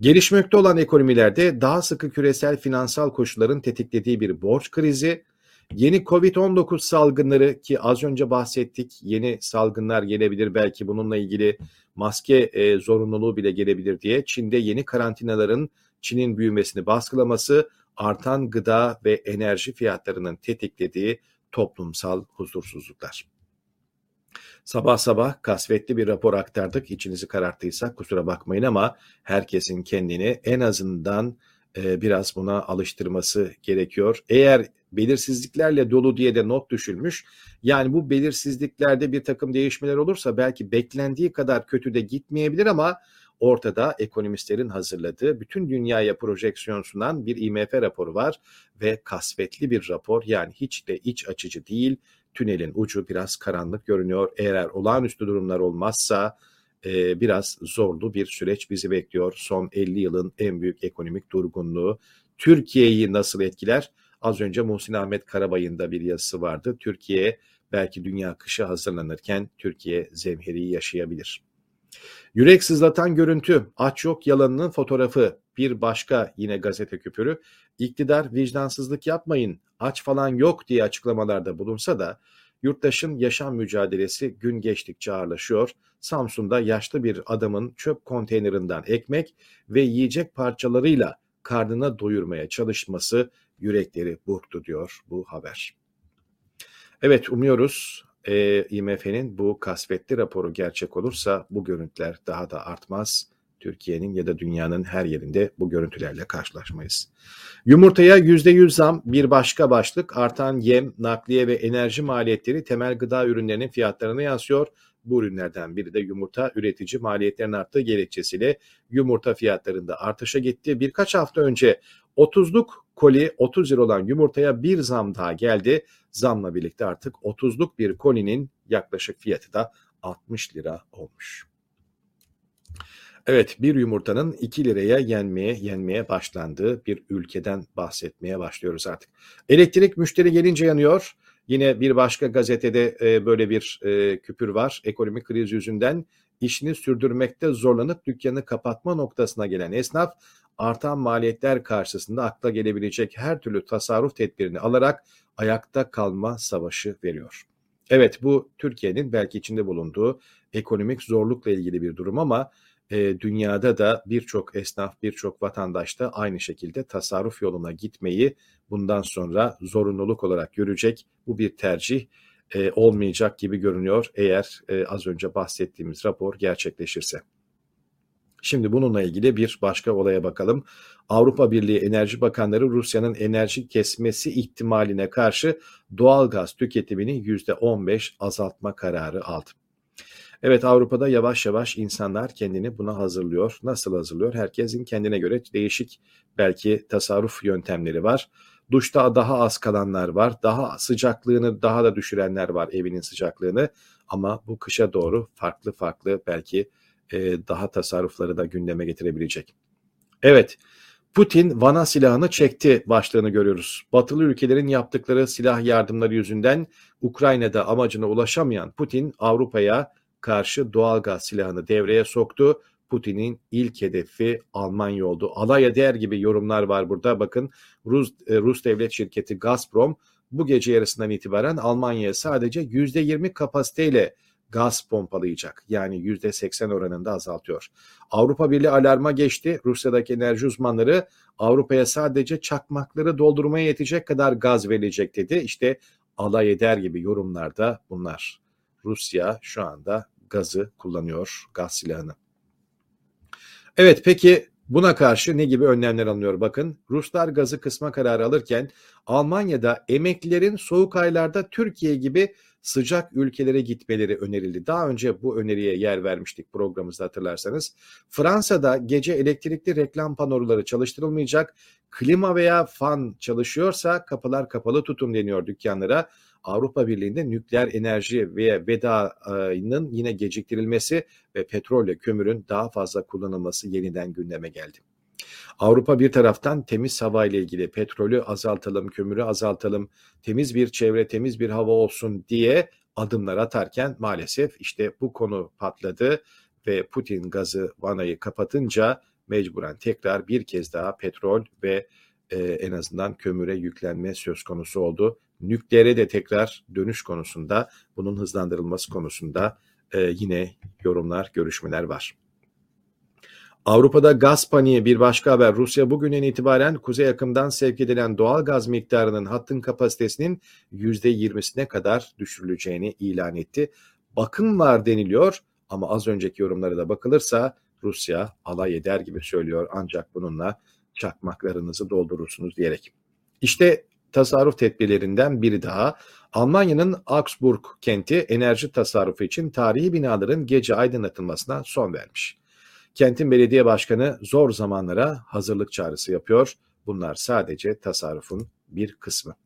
Gelişmekte olan ekonomilerde daha sıkı küresel finansal koşulların tetiklediği bir borç krizi, Yeni Covid-19 salgınları ki az önce bahsettik yeni salgınlar gelebilir belki bununla ilgili maske e, zorunluluğu bile gelebilir diye Çin'de yeni karantinaların Çin'in büyümesini baskılaması artan gıda ve enerji fiyatlarının tetiklediği toplumsal huzursuzluklar. Sabah sabah kasvetli bir rapor aktardık. İçinizi kararttıysa kusura bakmayın ama herkesin kendini en azından e, biraz buna alıştırması gerekiyor. Eğer belirsizliklerle dolu diye de not düşülmüş. Yani bu belirsizliklerde bir takım değişmeler olursa belki beklendiği kadar kötü de gitmeyebilir ama ortada ekonomistlerin hazırladığı bütün dünyaya projeksiyon sunan bir IMF raporu var ve kasvetli bir rapor yani hiç de iç açıcı değil. Tünelin ucu biraz karanlık görünüyor. Eğer olağanüstü durumlar olmazsa e, biraz zorlu bir süreç bizi bekliyor. Son 50 yılın en büyük ekonomik durgunluğu Türkiye'yi nasıl etkiler? Az önce Muhsin Ahmet Karabay'ın da bir yazısı vardı. Türkiye belki dünya kışı hazırlanırken Türkiye zemheriyi yaşayabilir. Yürek sızlatan görüntü, aç yok yalanının fotoğrafı, bir başka yine gazete küpürü, iktidar vicdansızlık yapmayın, aç falan yok diye açıklamalarda bulunsa da yurttaşın yaşam mücadelesi gün geçtikçe ağırlaşıyor. Samsun'da yaşlı bir adamın çöp konteynerinden ekmek ve yiyecek parçalarıyla karnına doyurmaya çalışması yürekleri burktu diyor bu haber. Evet umuyoruz e, IMF'nin bu kasvetli raporu gerçek olursa bu görüntüler daha da artmaz. Türkiye'nin ya da dünyanın her yerinde bu görüntülerle karşılaşmayız. Yumurtaya %100 zam bir başka başlık artan yem, nakliye ve enerji maliyetleri temel gıda ürünlerinin fiyatlarına yansıyor. Bu ürünlerden biri de yumurta üretici maliyetlerin arttığı gerekçesiyle yumurta fiyatlarında artışa gitti. Birkaç hafta önce 30'luk koli 30 lira olan yumurtaya bir zam daha geldi. Zamla birlikte artık 30'luk bir kolinin yaklaşık fiyatı da 60 lira olmuş. Evet bir yumurtanın 2 liraya yenmeye yenmeye başlandığı bir ülkeden bahsetmeye başlıyoruz artık. Elektrik müşteri gelince yanıyor. Yine bir başka gazetede e, böyle bir e, küpür var. Ekonomik kriz yüzünden işini sürdürmekte zorlanıp dükkanı kapatma noktasına gelen esnaf artan maliyetler karşısında akla gelebilecek her türlü tasarruf tedbirini alarak ayakta kalma savaşı veriyor. Evet bu Türkiye'nin belki içinde bulunduğu ekonomik zorlukla ilgili bir durum ama e, dünyada da birçok esnaf, birçok vatandaş da aynı şekilde tasarruf yoluna gitmeyi bundan sonra zorunluluk olarak görecek. Bu bir tercih e, olmayacak gibi görünüyor eğer e, az önce bahsettiğimiz rapor gerçekleşirse. Şimdi bununla ilgili bir başka olaya bakalım. Avrupa Birliği Enerji Bakanları Rusya'nın enerji kesmesi ihtimaline karşı doğal gaz tüketimini %15 azaltma kararı aldı. Evet Avrupa'da yavaş yavaş insanlar kendini buna hazırlıyor. Nasıl hazırlıyor? Herkesin kendine göre değişik belki tasarruf yöntemleri var. Duşta daha az kalanlar var. Daha sıcaklığını daha da düşürenler var evinin sıcaklığını. Ama bu kışa doğru farklı farklı belki e, daha tasarrufları da gündeme getirebilecek. Evet, Putin Van'a silahını çekti başlığını görüyoruz. Batılı ülkelerin yaptıkları silah yardımları yüzünden Ukrayna'da amacına ulaşamayan Putin Avrupa'ya karşı doğal gaz silahını devreye soktu. Putin'in ilk hedefi Almanya oldu. Alaya değer gibi yorumlar var burada. Bakın Rus, e, Rus devlet şirketi Gazprom bu gece yarısından itibaren Almanya'ya sadece %20 kapasiteyle gaz pompalayacak. Yani %80 oranında azaltıyor. Avrupa Birliği alarma geçti. Rusya'daki enerji uzmanları Avrupa'ya sadece çakmakları doldurmaya yetecek kadar gaz verilecek dedi. İşte alay eder gibi yorumlarda bunlar. Rusya şu anda gazı kullanıyor, gaz silahını. Evet peki buna karşı ne gibi önlemler alınıyor? Bakın Ruslar gazı kısma kararı alırken Almanya'da emeklilerin soğuk aylarda Türkiye gibi sıcak ülkelere gitmeleri önerildi. Daha önce bu öneriye yer vermiştik programımızda hatırlarsanız. Fransa'da gece elektrikli reklam panoları çalıştırılmayacak. Klima veya fan çalışıyorsa kapılar kapalı tutun deniyor dükkanlara. Avrupa Birliği'nde nükleer enerji ve vedanın yine geciktirilmesi ve petrol ve kömürün daha fazla kullanılması yeniden gündeme geldi. Avrupa bir taraftan temiz hava ile ilgili petrolü azaltalım, kömürü azaltalım, temiz bir çevre, temiz bir hava olsun diye adımlar atarken maalesef işte bu konu patladı ve Putin gazı vanayı kapatınca mecburen tekrar bir kez daha petrol ve e, en azından kömüre yüklenme söz konusu oldu. Nükleere de tekrar dönüş konusunda bunun hızlandırılması konusunda e, yine yorumlar, görüşmeler var. Avrupa'da gaz paniği bir başka haber. Rusya bugünden itibaren kuzey akımdan sevk edilen doğal gaz miktarının hattın kapasitesinin %20'sine kadar düşürüleceğini ilan etti. Bakım var deniliyor ama az önceki yorumlara da bakılırsa Rusya alay eder gibi söylüyor ancak bununla çakmaklarınızı doldurursunuz diyerek. İşte tasarruf tedbirlerinden biri daha. Almanya'nın Augsburg kenti enerji tasarrufu için tarihi binaların gece aydınlatılmasına son vermiş. Kentin belediye başkanı zor zamanlara hazırlık çağrısı yapıyor. Bunlar sadece tasarrufun bir kısmı.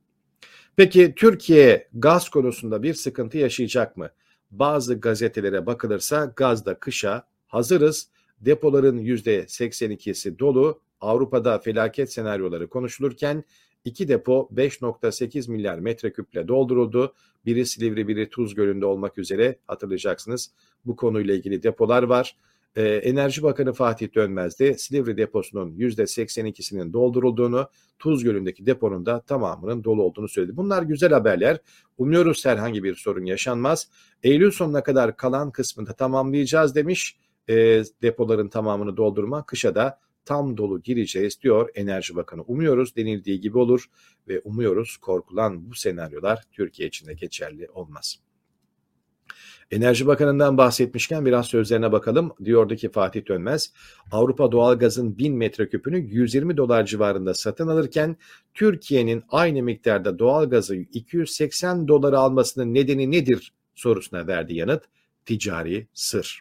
Peki Türkiye gaz konusunda bir sıkıntı yaşayacak mı? Bazı gazetelere bakılırsa gazda kışa hazırız. Depoların %82'si dolu. Avrupa'da felaket senaryoları konuşulurken iki depo 5.8 milyar metreküple dolduruldu. Biri Silivri, biri Tuz Gölü'nde olmak üzere hatırlayacaksınız. Bu konuyla ilgili depolar var. Ee, Enerji Bakanı Fatih Dönmez de Silivri deposunun %82'sinin doldurulduğunu, Tuz Gölü'ndeki deponun da tamamının dolu olduğunu söyledi. Bunlar güzel haberler. Umuyoruz herhangi bir sorun yaşanmaz. Eylül sonuna kadar kalan kısmını tamamlayacağız demiş. E, depoların tamamını doldurma kışa da tam dolu gireceğiz diyor Enerji Bakanı. Umuyoruz denildiği gibi olur ve umuyoruz korkulan bu senaryolar Türkiye için de geçerli olmaz. Enerji Bakanı'ndan bahsetmişken biraz sözlerine bakalım. Diyordu ki Fatih Dönmez, Avrupa doğalgazın 1000 metreküpünü 120 dolar civarında satın alırken Türkiye'nin aynı miktarda doğalgazı 280 dolara almasının nedeni nedir sorusuna verdi yanıt. Ticari sır.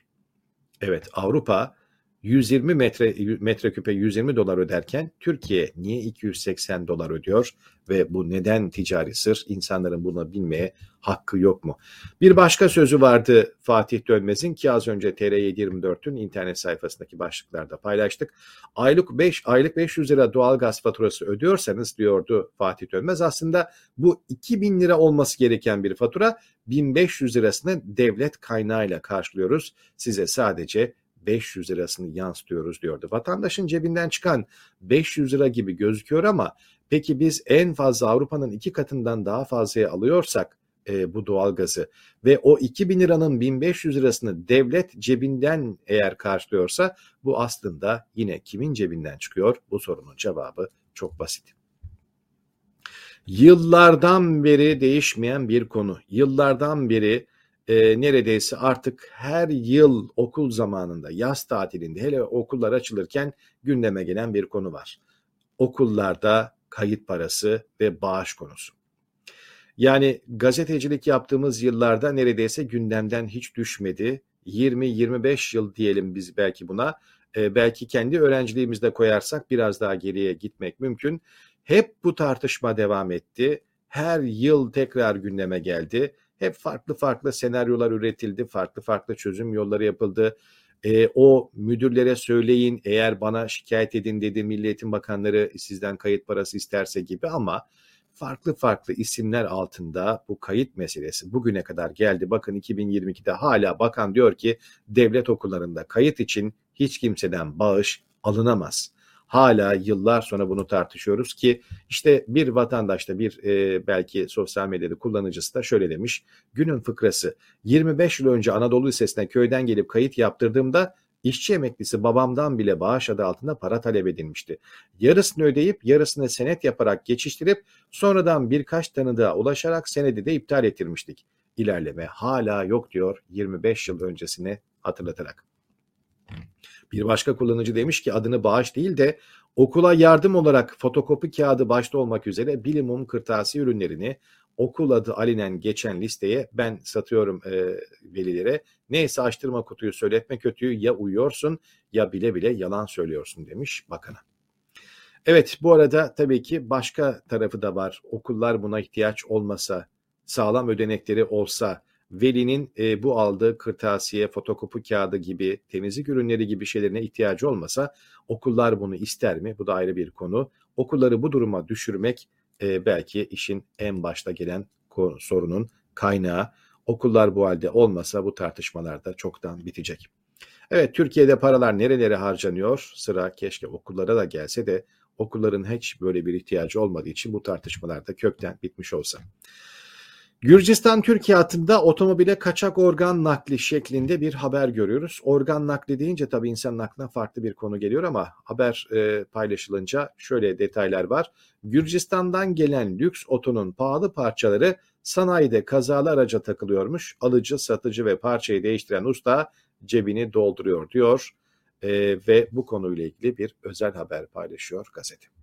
Evet Avrupa 120 metre metreküpe 120 dolar öderken Türkiye niye 280 dolar ödüyor ve bu neden ticari sır? İnsanların buna bilmeye hakkı yok mu? Bir başka sözü vardı Fatih Dönmez'in ki az önce TR724'ün internet sayfasındaki başlıklarda paylaştık. Aylık 5 aylık 500 lira doğalgaz faturası ödüyorsanız diyordu Fatih Dönmez aslında bu 2000 lira olması gereken bir fatura 1500 lirasını devlet kaynağıyla karşılıyoruz. Size sadece 500 lirasını yansıtıyoruz diyordu. Vatandaşın cebinden çıkan 500 lira gibi gözüküyor ama peki biz en fazla Avrupa'nın iki katından daha fazlaya alıyorsak e, bu doğalgazı ve o 2000 liranın 1500 lirasını devlet cebinden eğer karşılıyorsa bu aslında yine kimin cebinden çıkıyor? Bu sorunun cevabı çok basit. Yıllardan beri değişmeyen bir konu. Yıllardan beri e, neredeyse artık her yıl okul zamanında, yaz tatilinde hele okullar açılırken gündeme gelen bir konu var. Okullarda kayıt parası ve bağış konusu. Yani gazetecilik yaptığımız yıllarda neredeyse gündemden hiç düşmedi. 20-25 yıl diyelim biz belki buna. E, belki kendi öğrenciliğimizde koyarsak biraz daha geriye gitmek mümkün. Hep bu tartışma devam etti. Her yıl tekrar gündeme geldi hep farklı farklı senaryolar üretildi, farklı farklı çözüm yolları yapıldı. E, o müdürlere söyleyin eğer bana şikayet edin dedi Milliyetin Bakanları sizden kayıt parası isterse gibi ama farklı farklı isimler altında bu kayıt meselesi bugüne kadar geldi. Bakın 2022'de hala bakan diyor ki devlet okullarında kayıt için hiç kimseden bağış alınamaz hala yıllar sonra bunu tartışıyoruz ki işte bir vatandaş da bir e, belki sosyal medyada kullanıcısı da şöyle demiş. Günün fıkrası 25 yıl önce Anadolu Lisesi'ne köyden gelip kayıt yaptırdığımda işçi emeklisi babamdan bile bağış adı altında para talep edilmişti. Yarısını ödeyip yarısını senet yaparak geçiştirip sonradan birkaç tanıdığa ulaşarak senedi de iptal ettirmiştik. İlerleme hala yok diyor 25 yıl öncesini hatırlatarak. Bir başka kullanıcı demiş ki adını bağış değil de okula yardım olarak fotokopi kağıdı başta olmak üzere bilimum kırtasiye ürünlerini okul adı alinen geçen listeye ben satıyorum e, velilere. Neyse açtırma kutuyu söyletme kötüyü ya uyuyorsun ya bile bile yalan söylüyorsun demiş bakana. Evet bu arada tabii ki başka tarafı da var. Okullar buna ihtiyaç olmasa, sağlam ödenekleri olsa, velinin e, bu aldığı kırtasiye, fotokopi kağıdı gibi, temizlik ürünleri gibi şeylerine ihtiyacı olmasa okullar bunu ister mi? Bu da ayrı bir konu. Okulları bu duruma düşürmek e, belki işin en başta gelen sorunun kaynağı. Okullar bu halde olmasa bu tartışmalar da çoktan bitecek. Evet Türkiye'de paralar nerelere harcanıyor? Sıra keşke okullara da gelse de okulların hiç böyle bir ihtiyacı olmadığı için bu tartışmalar da kökten bitmiş olsa. Gürcistan Türkiye hattında otomobile kaçak organ nakli şeklinde bir haber görüyoruz. Organ nakli deyince tabii insanın aklına farklı bir konu geliyor ama haber e, paylaşılınca şöyle detaylar var. Gürcistan'dan gelen lüks otonun pahalı parçaları sanayide kazalı araca takılıyormuş. Alıcı, satıcı ve parçayı değiştiren usta cebini dolduruyor diyor e, ve bu konuyla ilgili bir özel haber paylaşıyor gazete.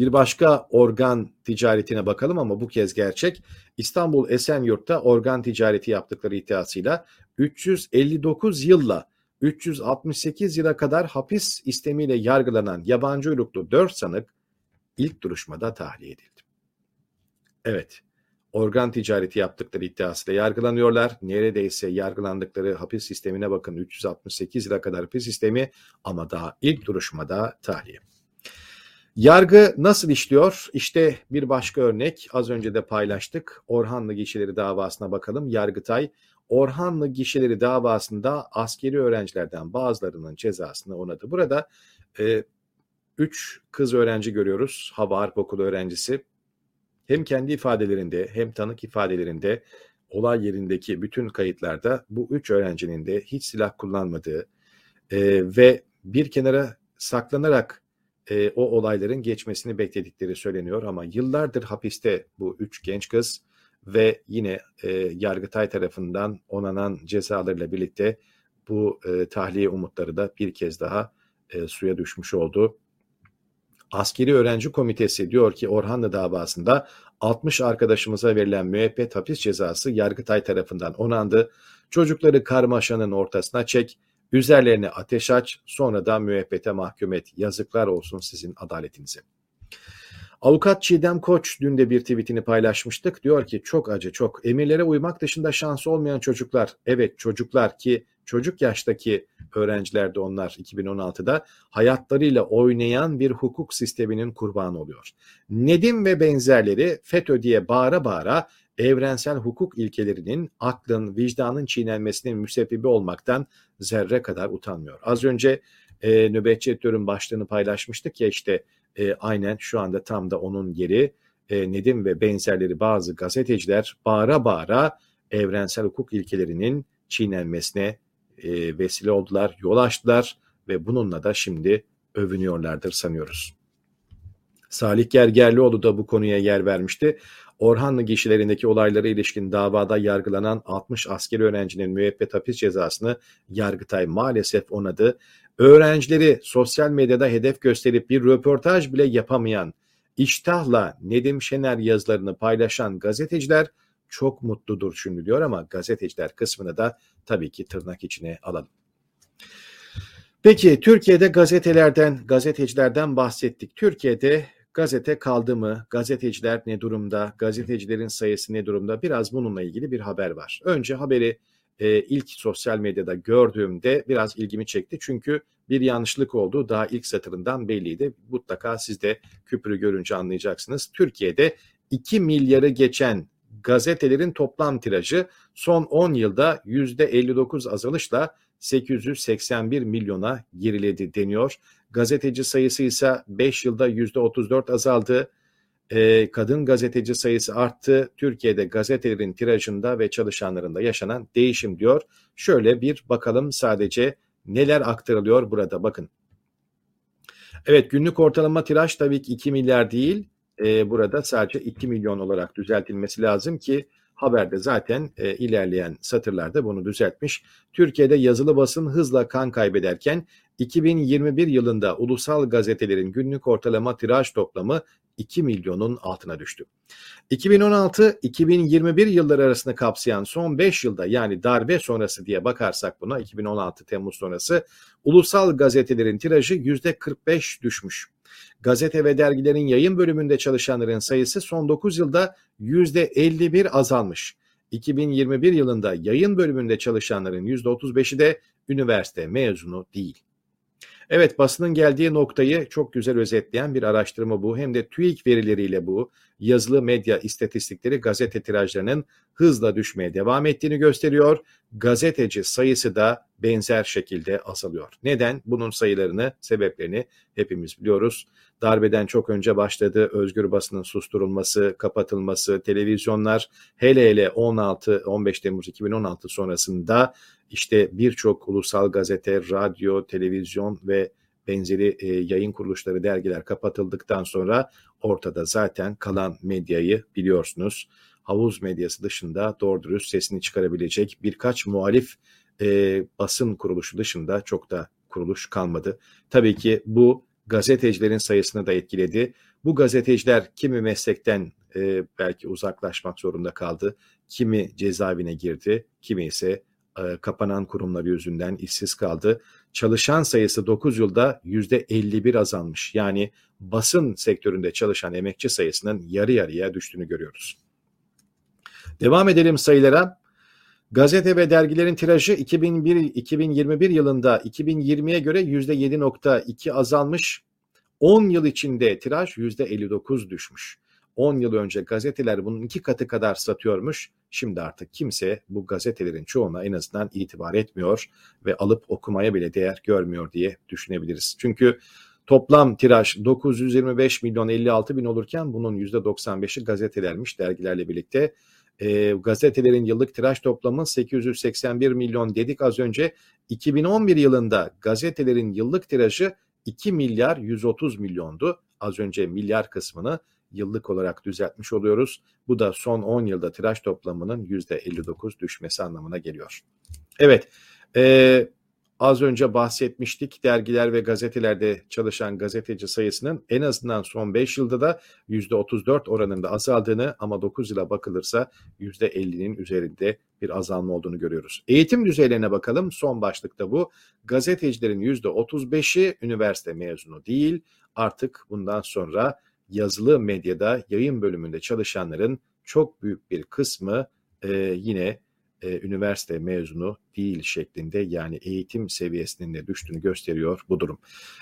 Bir başka organ ticaretine bakalım ama bu kez gerçek. İstanbul Esenyurt'ta organ ticareti yaptıkları iddiasıyla 359 yılla 368 yıla kadar hapis istemiyle yargılanan yabancı uyruklu 4 sanık ilk duruşmada tahliye edildi. Evet, organ ticareti yaptıkları iddiasıyla yargılanıyorlar. Neredeyse yargılandıkları hapis sistemine bakın 368 yıla kadar hapis sistemi ama daha ilk duruşmada tahliye. Yargı nasıl işliyor? İşte bir başka örnek az önce de paylaştık. Orhanlı Gişeleri davasına bakalım. Yargıtay Orhanlı Gişeleri davasında askeri öğrencilerden bazılarının cezasını onadı. Burada e, üç kız öğrenci görüyoruz. Hava Harp Okulu öğrencisi. Hem kendi ifadelerinde hem tanık ifadelerinde olay yerindeki bütün kayıtlarda bu üç öğrencinin de hiç silah kullanmadığı e, ve bir kenara saklanarak e, o olayların geçmesini bekledikleri söyleniyor ama yıllardır hapiste bu üç genç kız ve yine e, Yargıtay tarafından onanan cezalarıyla birlikte bu e, tahliye umutları da bir kez daha e, suya düşmüş oldu. Askeri Öğrenci Komitesi diyor ki Orhanlı davasında 60 arkadaşımıza verilen müebbet hapis cezası Yargıtay tarafından onandı. Çocukları karmaşanın ortasına çek, Üzerlerine ateş aç, sonra da müebbete mahkum et. Yazıklar olsun sizin adaletinize. Avukat Çiğdem Koç dün de bir tweetini paylaşmıştık. Diyor ki çok acı çok. Emirlere uymak dışında şansı olmayan çocuklar. Evet çocuklar ki çocuk yaştaki öğrenciler de onlar 2016'da hayatlarıyla oynayan bir hukuk sisteminin kurbanı oluyor. Nedim ve benzerleri FETÖ diye bağıra bağıra evrensel hukuk ilkelerinin aklın, vicdanın çiğnenmesinin müsebbibi olmaktan zerre kadar utanmıyor. Az önce e, nöbetçi editörün başlığını paylaşmıştık ya işte e, aynen şu anda tam da onun yeri e, Nedim ve benzerleri bazı gazeteciler bağıra bağıra evrensel hukuk ilkelerinin çiğnenmesine e, vesile oldular, yol açtılar ve bununla da şimdi övünüyorlardır sanıyoruz. Salih Gergerlioğlu da bu konuya yer vermişti. Orhanlı gişelerindeki olaylara ilişkin davada yargılanan 60 askeri öğrencinin müebbet hapis cezasını Yargıtay maalesef onadı. Öğrencileri sosyal medyada hedef gösterip bir röportaj bile yapamayan, iştahla Nedim Şener yazılarını paylaşan gazeteciler çok mutludur şimdi diyor ama gazeteciler kısmını da tabii ki tırnak içine alalım. Peki Türkiye'de gazetelerden, gazetecilerden bahsettik. Türkiye'de Gazete kaldı mı? Gazeteciler ne durumda? Gazetecilerin sayısı ne durumda? Biraz bununla ilgili bir haber var. Önce haberi e, ilk sosyal medyada gördüğümde biraz ilgimi çekti. Çünkü bir yanlışlık oldu. Daha ilk satırından belliydi. Mutlaka siz de küpürü görünce anlayacaksınız. Türkiye'de 2 milyarı geçen gazetelerin toplam tirajı son 10 yılda %59 azalışla 881 milyona geriledi deniyor. Gazeteci sayısı ise 5 yılda %34 azaldı. E, kadın gazeteci sayısı arttı. Türkiye'de gazetelerin tirajında ve çalışanlarında yaşanan değişim diyor. Şöyle bir bakalım sadece neler aktarılıyor burada bakın. Evet günlük ortalama tiraj tabii ki 2 milyar değil. E, burada sadece 2 milyon olarak düzeltilmesi lazım ki Haberde zaten e, ilerleyen satırlarda bunu düzeltmiş. Türkiye'de yazılı basın hızla kan kaybederken 2021 yılında ulusal gazetelerin günlük ortalama tiraj toplamı 2 milyonun altına düştü. 2016-2021 yılları arasında kapsayan son 5 yılda yani darbe sonrası diye bakarsak buna 2016 Temmuz sonrası ulusal gazetelerin tirajı %45 düşmüş. Gazete ve dergilerin yayın bölümünde çalışanların sayısı son 9 yılda %51 azalmış. 2021 yılında yayın bölümünde çalışanların %35'i de üniversite mezunu değil. Evet basının geldiği noktayı çok güzel özetleyen bir araştırma bu. Hem de TÜİK verileriyle bu yazılı medya istatistikleri gazete tirajlarının hızla düşmeye devam ettiğini gösteriyor. Gazeteci sayısı da benzer şekilde azalıyor. Neden? Bunun sayılarını, sebeplerini hepimiz biliyoruz. Darbeden çok önce başladı. Özgür basının susturulması, kapatılması, televizyonlar hele hele 16-15 Temmuz 2016 sonrasında işte birçok ulusal gazete, radyo, televizyon ve benzeri e, yayın kuruluşları, dergiler kapatıldıktan sonra ortada zaten kalan medyayı biliyorsunuz. Havuz medyası dışında doğru dürüst sesini çıkarabilecek birkaç muhalif e, basın kuruluşu dışında çok da kuruluş kalmadı. Tabii ki bu gazetecilerin sayısını da etkiledi. Bu gazeteciler kimi meslekten e, belki uzaklaşmak zorunda kaldı, kimi cezaevine girdi, kimi ise e, kapanan kurumlar yüzünden işsiz kaldı. Çalışan sayısı 9 yılda %51 azalmış. Yani basın sektöründe çalışan emekçi sayısının yarı yarıya düştüğünü görüyoruz. Devam edelim sayılara. Gazete ve dergilerin tirajı 2001, 2021 yılında 2020'ye göre %7.2 azalmış. 10 yıl içinde tiraj %59 düşmüş. 10 yıl önce gazeteler bunun iki katı kadar satıyormuş. Şimdi artık kimse bu gazetelerin çoğuna en azından itibar etmiyor ve alıp okumaya bile değer görmüyor diye düşünebiliriz. Çünkü toplam tiraj 925 milyon 56 bin olurken bunun %95'i gazetelermiş dergilerle birlikte. E, gazetelerin yıllık tiraj toplamı 881 milyon dedik az önce. 2011 yılında gazetelerin yıllık tirajı 2 milyar 130 milyondu. Az önce milyar kısmını yıllık olarak düzeltmiş oluyoruz. Bu da son 10 yılda tiraj toplamının %59 düşmesi anlamına geliyor. Evet, e, az önce bahsetmiştik dergiler ve gazetelerde çalışan gazeteci sayısının en azından son 5 yılda da %34 oranında azaldığını ama 9 yıla bakılırsa %50'nin üzerinde bir azalma olduğunu görüyoruz. Eğitim düzeylerine bakalım. Son başlıkta bu. Gazetecilerin %35'i üniversite mezunu değil. Artık bundan sonra yazılı medyada yayın bölümünde çalışanların çok büyük bir kısmı e, yine e, üniversite mezunu değil şeklinde yani eğitim seviyesinin de düştüğünü gösteriyor bu durum.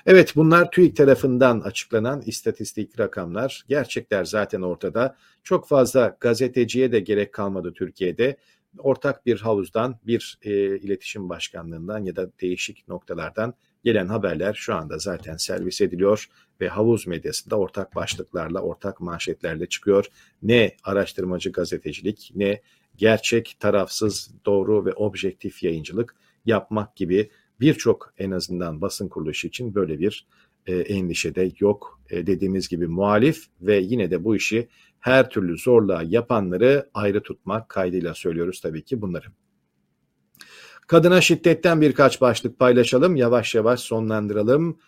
Evet bunlar TÜİK tarafından açıklanan istatistik rakamlar. Gerçekler zaten ortada. Çok fazla gazeteciye de gerek kalmadı Türkiye'de. Ortak bir havuzdan, bir e, iletişim başkanlığından ya da değişik noktalardan gelen haberler şu anda zaten servis ediliyor ve havuz medyasında ortak başlıklarla, ortak manşetlerle çıkıyor. Ne araştırmacı gazetecilik ne gerçek, tarafsız, doğru ve objektif yayıncılık yapmak gibi birçok en azından basın kuruluşu için böyle bir e, endişe de yok. E, dediğimiz gibi muhalif ve yine de bu işi her türlü zorluğa yapanları ayrı tutmak kaydıyla söylüyoruz tabii ki bunları. Kadına şiddetten birkaç başlık paylaşalım. Yavaş yavaş sonlandıralım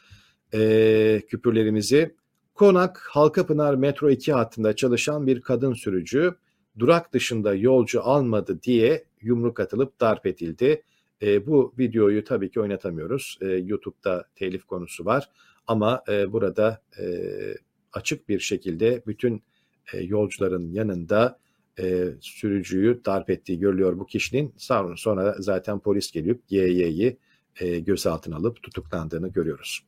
e, küpürlerimizi. Konak Halkapınar Metro 2 hattında çalışan bir kadın sürücü durak dışında yolcu almadı diye yumruk atılıp darp edildi. E, bu videoyu tabii ki oynatamıyoruz. E, YouTube'da telif konusu var ama e, burada e, açık bir şekilde bütün e, yolcuların yanında e, sürücüyü darp ettiği görülüyor bu kişinin. Sonra, sonra zaten polis gelip YY'yi e, gözaltına alıp tutuklandığını görüyoruz.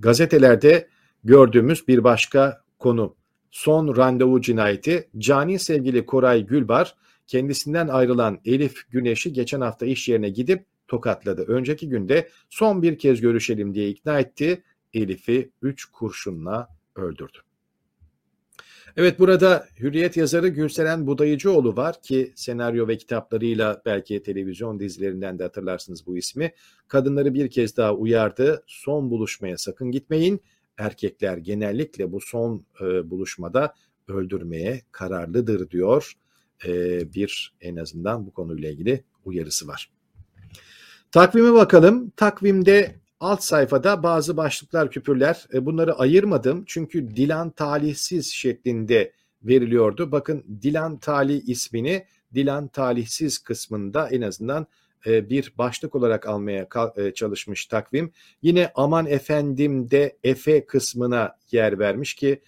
Gazetelerde gördüğümüz bir başka konu son randevu cinayeti cani sevgili Koray Gülbar kendisinden ayrılan Elif Güneş'i geçen hafta iş yerine gidip tokatladı. Önceki günde son bir kez görüşelim diye ikna etti. Elif'i 3 kurşunla öldürdü. Evet burada Hürriyet yazarı Gülseren Budayıcıoğlu var ki senaryo ve kitaplarıyla belki televizyon dizilerinden de hatırlarsınız bu ismi. Kadınları bir kez daha uyardı. Son buluşmaya sakın gitmeyin. Erkekler genellikle bu son e, buluşmada öldürmeye kararlıdır diyor. E, bir en azından bu konuyla ilgili uyarısı var. Takvime bakalım. Takvimde alt sayfada bazı başlıklar, küpürler. E, bunları ayırmadım çünkü Dilan talihsiz şeklinde veriliyordu. Bakın Dilan Talih ismini Dilan talihsiz kısmında en azından bir başlık olarak almaya e, çalışmış takvim. Yine aman efendim de Efe kısmına yer vermiş ki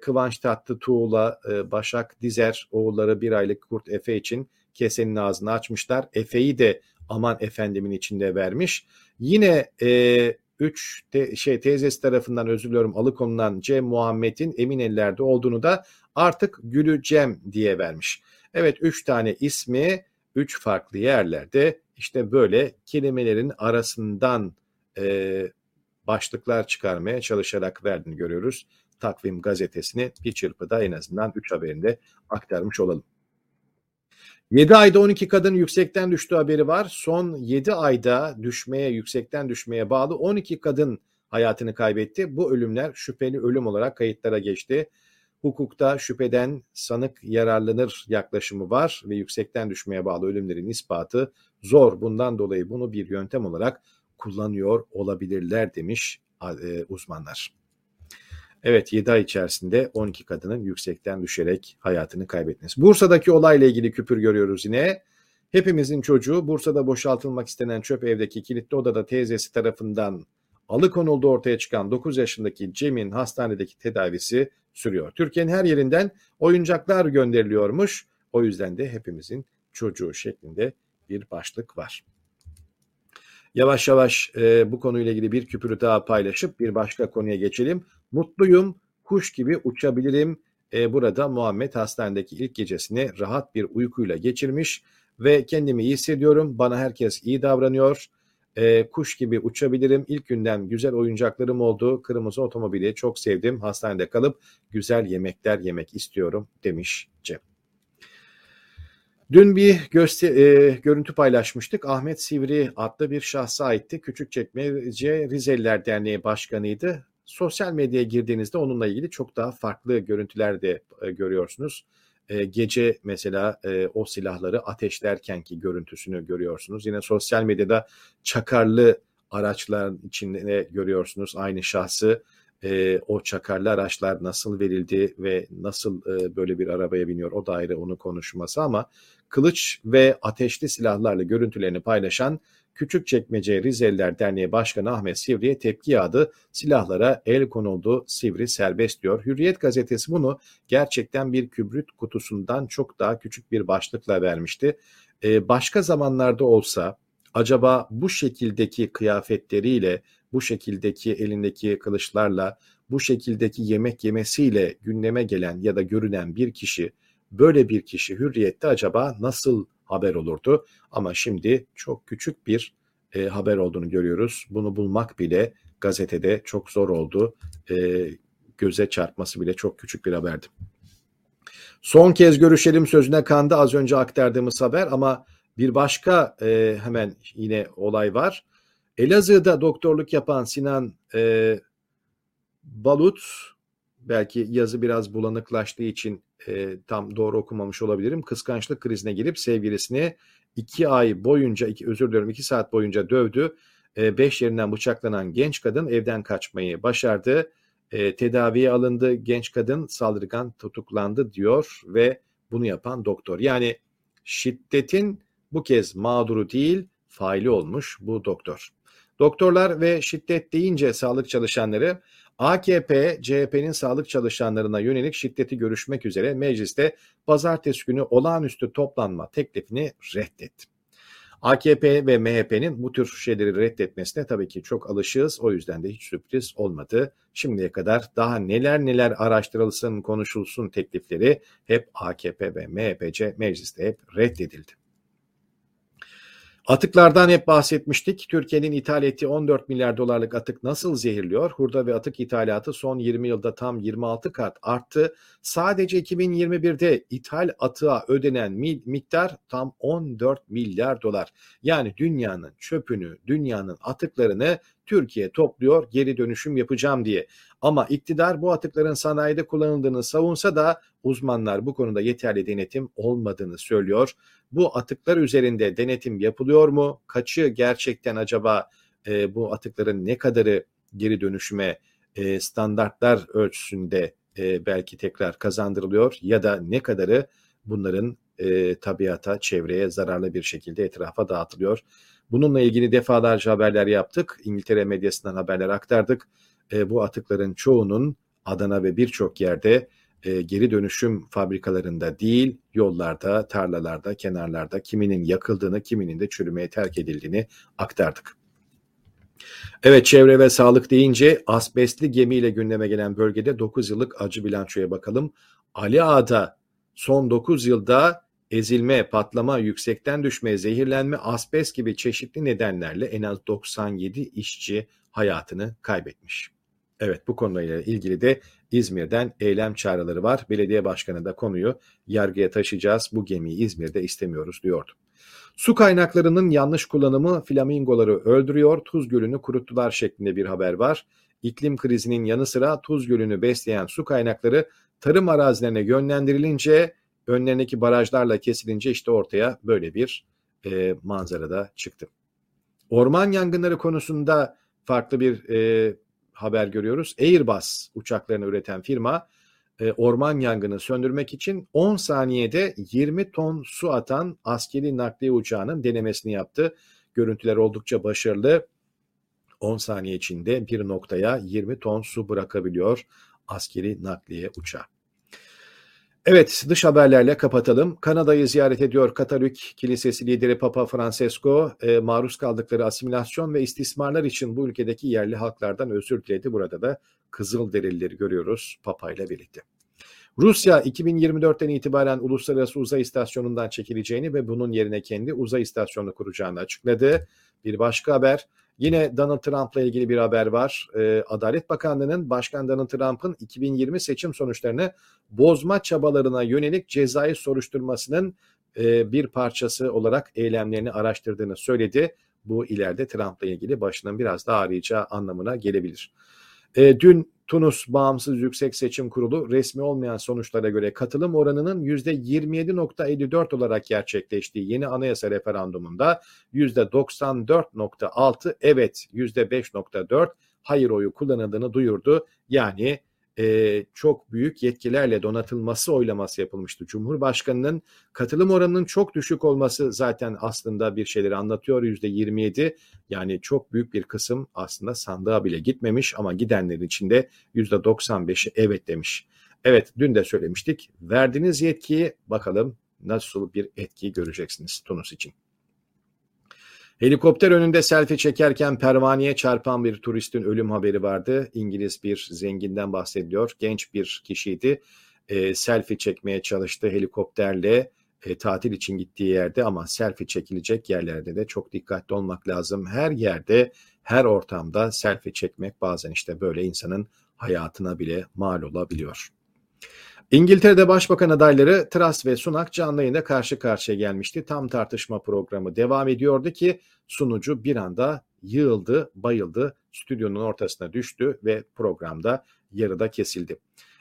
Kıvanç Tatlıtuğ'la Başak Dizer oğulları bir aylık kurt Efe için kesenin ağzını açmışlar. Efe'yi de aman efendimin içinde vermiş. Yine e, üç te, şey teyzesi tarafından özür diliyorum alıkonulan Cem Muhammed'in emin ellerde olduğunu da artık Gülü Cem diye vermiş. Evet üç tane ismi üç farklı yerlerde işte böyle kelimelerin arasından e, başlıklar çıkarmaya çalışarak verdiğini görüyoruz. Takvim gazetesini bir çırpıda en azından 3 haberinde aktarmış olalım. 7 ayda 12 kadın yüksekten düştüğü haberi var. Son 7 ayda düşmeye, yüksekten düşmeye bağlı 12 kadın hayatını kaybetti. Bu ölümler şüpheli ölüm olarak kayıtlara geçti. Hukukta şüpheden sanık yararlanır yaklaşımı var ve yüksekten düşmeye bağlı ölümlerin ispatı zor. Bundan dolayı bunu bir yöntem olarak kullanıyor olabilirler demiş e, uzmanlar. Evet 7 ay içerisinde 12 kadının yüksekten düşerek hayatını kaybetmesi. Bursa'daki olayla ilgili küpür görüyoruz yine. Hepimizin çocuğu Bursa'da boşaltılmak istenen çöp evdeki kilitli odada teyzesi tarafından alıkonuldu ortaya çıkan 9 yaşındaki Cem'in hastanedeki tedavisi sürüyor. Türkiye'nin her yerinden oyuncaklar gönderiliyormuş. O yüzden de hepimizin çocuğu şeklinde bir başlık var. Yavaş yavaş e, bu konuyla ilgili bir küpürü daha paylaşıp bir başka konuya geçelim. Mutluyum, kuş gibi uçabilirim. E, burada Muhammed hastanedeki ilk gecesini rahat bir uykuyla geçirmiş ve kendimi iyi hissediyorum. Bana herkes iyi davranıyor. E, kuş gibi uçabilirim. İlk günden güzel oyuncaklarım oldu. Kırmızı otomobili çok sevdim. Hastanede kalıp güzel yemekler yemek istiyorum demiş Cem. Dün bir göster e, görüntü paylaşmıştık. Ahmet Sivri adlı bir şahsa aitti. Küçükçekmece Rizeliler Derneği Başkanıydı. Sosyal medyaya girdiğinizde onunla ilgili çok daha farklı görüntüler de e, görüyorsunuz. E, gece mesela e, o silahları ateşlerkenki görüntüsünü görüyorsunuz. Yine sosyal medyada çakarlı araçlar içinde görüyorsunuz aynı şahsı e, o çakarlı araçlar nasıl verildi ve nasıl e, böyle bir arabaya biniyor o da ayrı onu konuşması ama kılıç ve ateşli silahlarla görüntülerini paylaşan Küçükçekmece Rizeliler Derneği Başkanı Ahmet Sivri'ye tepki yağdı. Silahlara el konuldu, Sivri serbest diyor. Hürriyet gazetesi bunu gerçekten bir kübrit kutusundan çok daha küçük bir başlıkla vermişti. Ee, başka zamanlarda olsa acaba bu şekildeki kıyafetleriyle bu şekildeki elindeki kılıçlarla, bu şekildeki yemek yemesiyle gündeme gelen ya da görünen bir kişi, böyle bir kişi hürriyette acaba nasıl haber olurdu? Ama şimdi çok küçük bir e, haber olduğunu görüyoruz. Bunu bulmak bile gazetede çok zor oldu. E, göze çarpması bile çok küçük bir haberdi. Son kez görüşelim sözüne kandı az önce aktardığımız haber ama bir başka e, hemen yine olay var. Elazığ'da doktorluk yapan Sinan e, Balut, belki yazı biraz bulanıklaştığı için e, tam doğru okumamış olabilirim. Kıskançlık krizine girip sevgilisini iki ay boyunca, iki, özür diliyorum iki saat boyunca dövdü. E, beş yerinden bıçaklanan genç kadın evden kaçmayı başardı. E, tedaviye alındı. Genç kadın saldırgan tutuklandı diyor ve bunu yapan doktor. Yani şiddetin bu kez mağduru değil, faili olmuş bu doktor. Doktorlar ve şiddet deyince sağlık çalışanları AKP, CHP'nin sağlık çalışanlarına yönelik şiddeti görüşmek üzere mecliste pazartesi günü olağanüstü toplanma teklifini reddetti. AKP ve MHP'nin bu tür şeyleri reddetmesine tabii ki çok alışığız. O yüzden de hiç sürpriz olmadı. Şimdiye kadar daha neler neler araştırılsın, konuşulsun teklifleri hep AKP ve MHPC mecliste hep reddedildi. Atıklardan hep bahsetmiştik. Türkiye'nin ithal ettiği 14 milyar dolarlık atık nasıl zehirliyor? Hurda ve atık ithalatı son 20 yılda tam 26 kat arttı. Sadece 2021'de ithal atığa ödenen miktar tam 14 milyar dolar. Yani dünyanın çöpünü, dünyanın atıklarını Türkiye topluyor geri dönüşüm yapacağım diye. Ama iktidar bu atıkların sanayide kullanıldığını savunsa da uzmanlar bu konuda yeterli denetim olmadığını söylüyor. Bu atıklar üzerinde denetim yapılıyor mu? Kaçı gerçekten acaba e, bu atıkların ne kadarı geri dönüşüme e, standartlar ölçüsünde e, belki tekrar kazandırılıyor ya da ne kadarı bunların e, tabiata, çevreye zararlı bir şekilde etrafa dağıtılıyor. Bununla ilgili defalarca haberler yaptık. İngiltere medyasından haberler aktardık. E, bu atıkların çoğunun Adana ve birçok yerde e, geri dönüşüm fabrikalarında değil, yollarda, tarlalarda, kenarlarda kiminin yakıldığını, kiminin de çürümeye terk edildiğini aktardık. Evet çevre ve sağlık deyince asbestli gemiyle gündeme gelen bölgede 9 yıllık acı bilançoya bakalım. Ali Ağa'da son 9 yılda ezilme, patlama, yüksekten düşme, zehirlenme, asbest gibi çeşitli nedenlerle en az 97 işçi hayatını kaybetmiş. Evet bu konuyla ilgili de İzmir'den eylem çağrıları var. Belediye başkanı da konuyu yargıya taşıyacağız. Bu gemiyi İzmir'de istemiyoruz diyordu. Su kaynaklarının yanlış kullanımı flamingoları öldürüyor, Tuz Gölü'nü kuruttular şeklinde bir haber var. İklim krizinin yanı sıra Tuz Gölü'nü besleyen su kaynakları tarım arazilerine yönlendirilince önlerindeki barajlarla kesilince işte ortaya böyle bir e, manzarada çıktı. Orman yangınları konusunda farklı bir e, haber görüyoruz. Airbus uçaklarını üreten firma e, orman yangını söndürmek için 10 saniyede 20 ton su atan askeri nakliye uçağının denemesini yaptı. Görüntüler oldukça başarılı. 10 saniye içinde bir noktaya 20 ton su bırakabiliyor askeri nakliye uçağı. Evet dış haberlerle kapatalım. Kanada'yı ziyaret ediyor Katolik Kilisesi lideri Papa Francesco e, maruz kaldıkları asimilasyon ve istismarlar için bu ülkedeki yerli halklardan özür diledi. Burada da kızıl delilleri görüyoruz Papa ile birlikte. Rusya 2024'ten itibaren Uluslararası Uzay İstasyonu'ndan çekileceğini ve bunun yerine kendi uzay istasyonunu kuracağını açıkladı. Bir başka haber Yine Donald Trump'la ilgili bir haber var. Ee, Adalet Bakanlığı'nın Başkan Donald Trump'ın 2020 seçim sonuçlarını bozma çabalarına yönelik cezai soruşturmasının e, bir parçası olarak eylemlerini araştırdığını söyledi. Bu ileride Trump'la ilgili başının biraz daha ağrıyacağı anlamına gelebilir. E, dün Tunus Bağımsız Yüksek Seçim Kurulu resmi olmayan sonuçlara göre katılım oranının %27.54 olarak gerçekleştiği yeni anayasa referandumunda %94.6 evet %5.4 hayır oyu kullanıldığını duyurdu. Yani e, çok büyük yetkilerle donatılması oylaması yapılmıştı. Cumhurbaşkanının katılım oranının çok düşük olması zaten aslında bir şeyleri anlatıyor. Yüzde 27 yani çok büyük bir kısım aslında sandığa bile gitmemiş ama gidenlerin içinde yüzde 95'i evet demiş. Evet dün de söylemiştik. Verdiğiniz yetkiyi bakalım nasıl bir etki göreceksiniz Tunus için. Helikopter önünde selfie çekerken pervaneye çarpan bir turistin ölüm haberi vardı. İngiliz bir zenginden bahsediyor. Genç bir kişiydi. E, selfie çekmeye çalıştı helikopterle e, tatil için gittiği yerde ama selfie çekilecek yerlerde de çok dikkatli olmak lazım. Her yerde, her ortamda selfie çekmek bazen işte böyle insanın hayatına bile mal olabiliyor. İngiltere'de başbakan adayları Truss ve Sunak canlı yayında karşı karşıya gelmişti. Tam tartışma programı devam ediyordu ki sunucu bir anda yığıldı, bayıldı, stüdyonun ortasına düştü ve programda yarıda kesildi.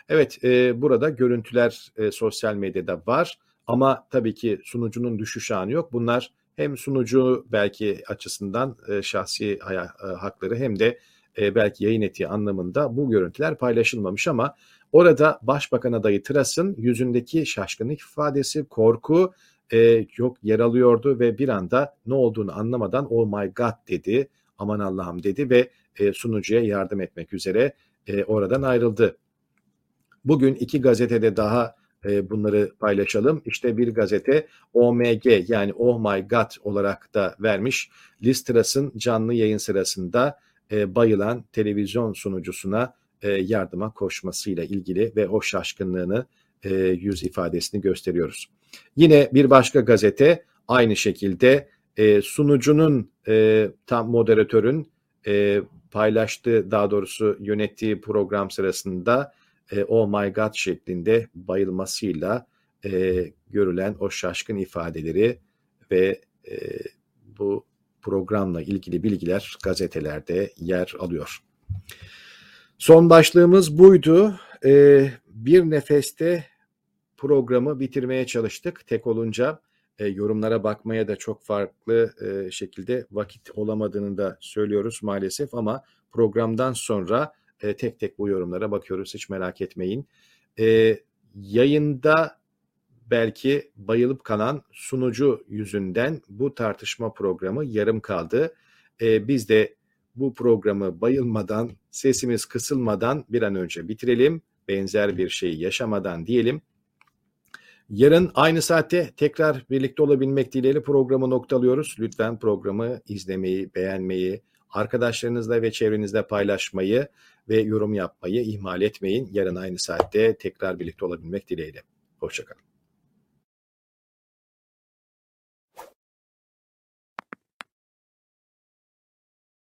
Evet e, burada görüntüler e, sosyal medyada var ama tabii ki sunucunun düşüş anı yok. Bunlar hem sunucu belki açısından e, şahsi e, hakları hem de e, belki yayın etiği anlamında bu görüntüler paylaşılmamış ama orada Başbakan adayı Tras'ın yüzündeki şaşkınlık ifadesi, korku e, yok yer alıyordu ve bir anda ne olduğunu anlamadan oh my god dedi, aman Allah'ım dedi ve e, sunucuya yardım etmek üzere e, oradan ayrıldı. Bugün iki gazetede daha e, bunları paylaşalım. İşte bir gazete OMG yani Oh My God olarak da vermiş. Liz Truss'ın canlı yayın sırasında e, bayılan televizyon sunucusuna e, yardıma koşmasıyla ilgili ve o şaşkınlığını e, yüz ifadesini gösteriyoruz. Yine bir başka gazete aynı şekilde e, sunucunun tam moderatörün paylaştığı daha doğrusu yönettiği program sırasında e, oh my god şeklinde bayılmasıyla görülen o şaşkın ifadeleri ve bu programla ilgili bilgiler gazetelerde yer alıyor. Son başlığımız buydu. Ee, bir nefeste programı bitirmeye çalıştık. Tek olunca e, yorumlara bakmaya da çok farklı e, şekilde vakit olamadığını da söylüyoruz maalesef ama programdan sonra e, tek tek bu yorumlara bakıyoruz hiç merak etmeyin. E, yayında belki bayılıp kalan sunucu yüzünden bu tartışma programı yarım kaldı. E, biz de bu programı bayılmadan, sesimiz kısılmadan bir an önce bitirelim. Benzer bir şey yaşamadan diyelim. Yarın aynı saatte tekrar birlikte olabilmek dileğiyle programı noktalıyoruz. Lütfen programı izlemeyi, beğenmeyi, arkadaşlarınızla ve çevrenizde paylaşmayı ve yorum yapmayı ihmal etmeyin. Yarın aynı saatte tekrar birlikte olabilmek dileğiyle. Hoşçakalın.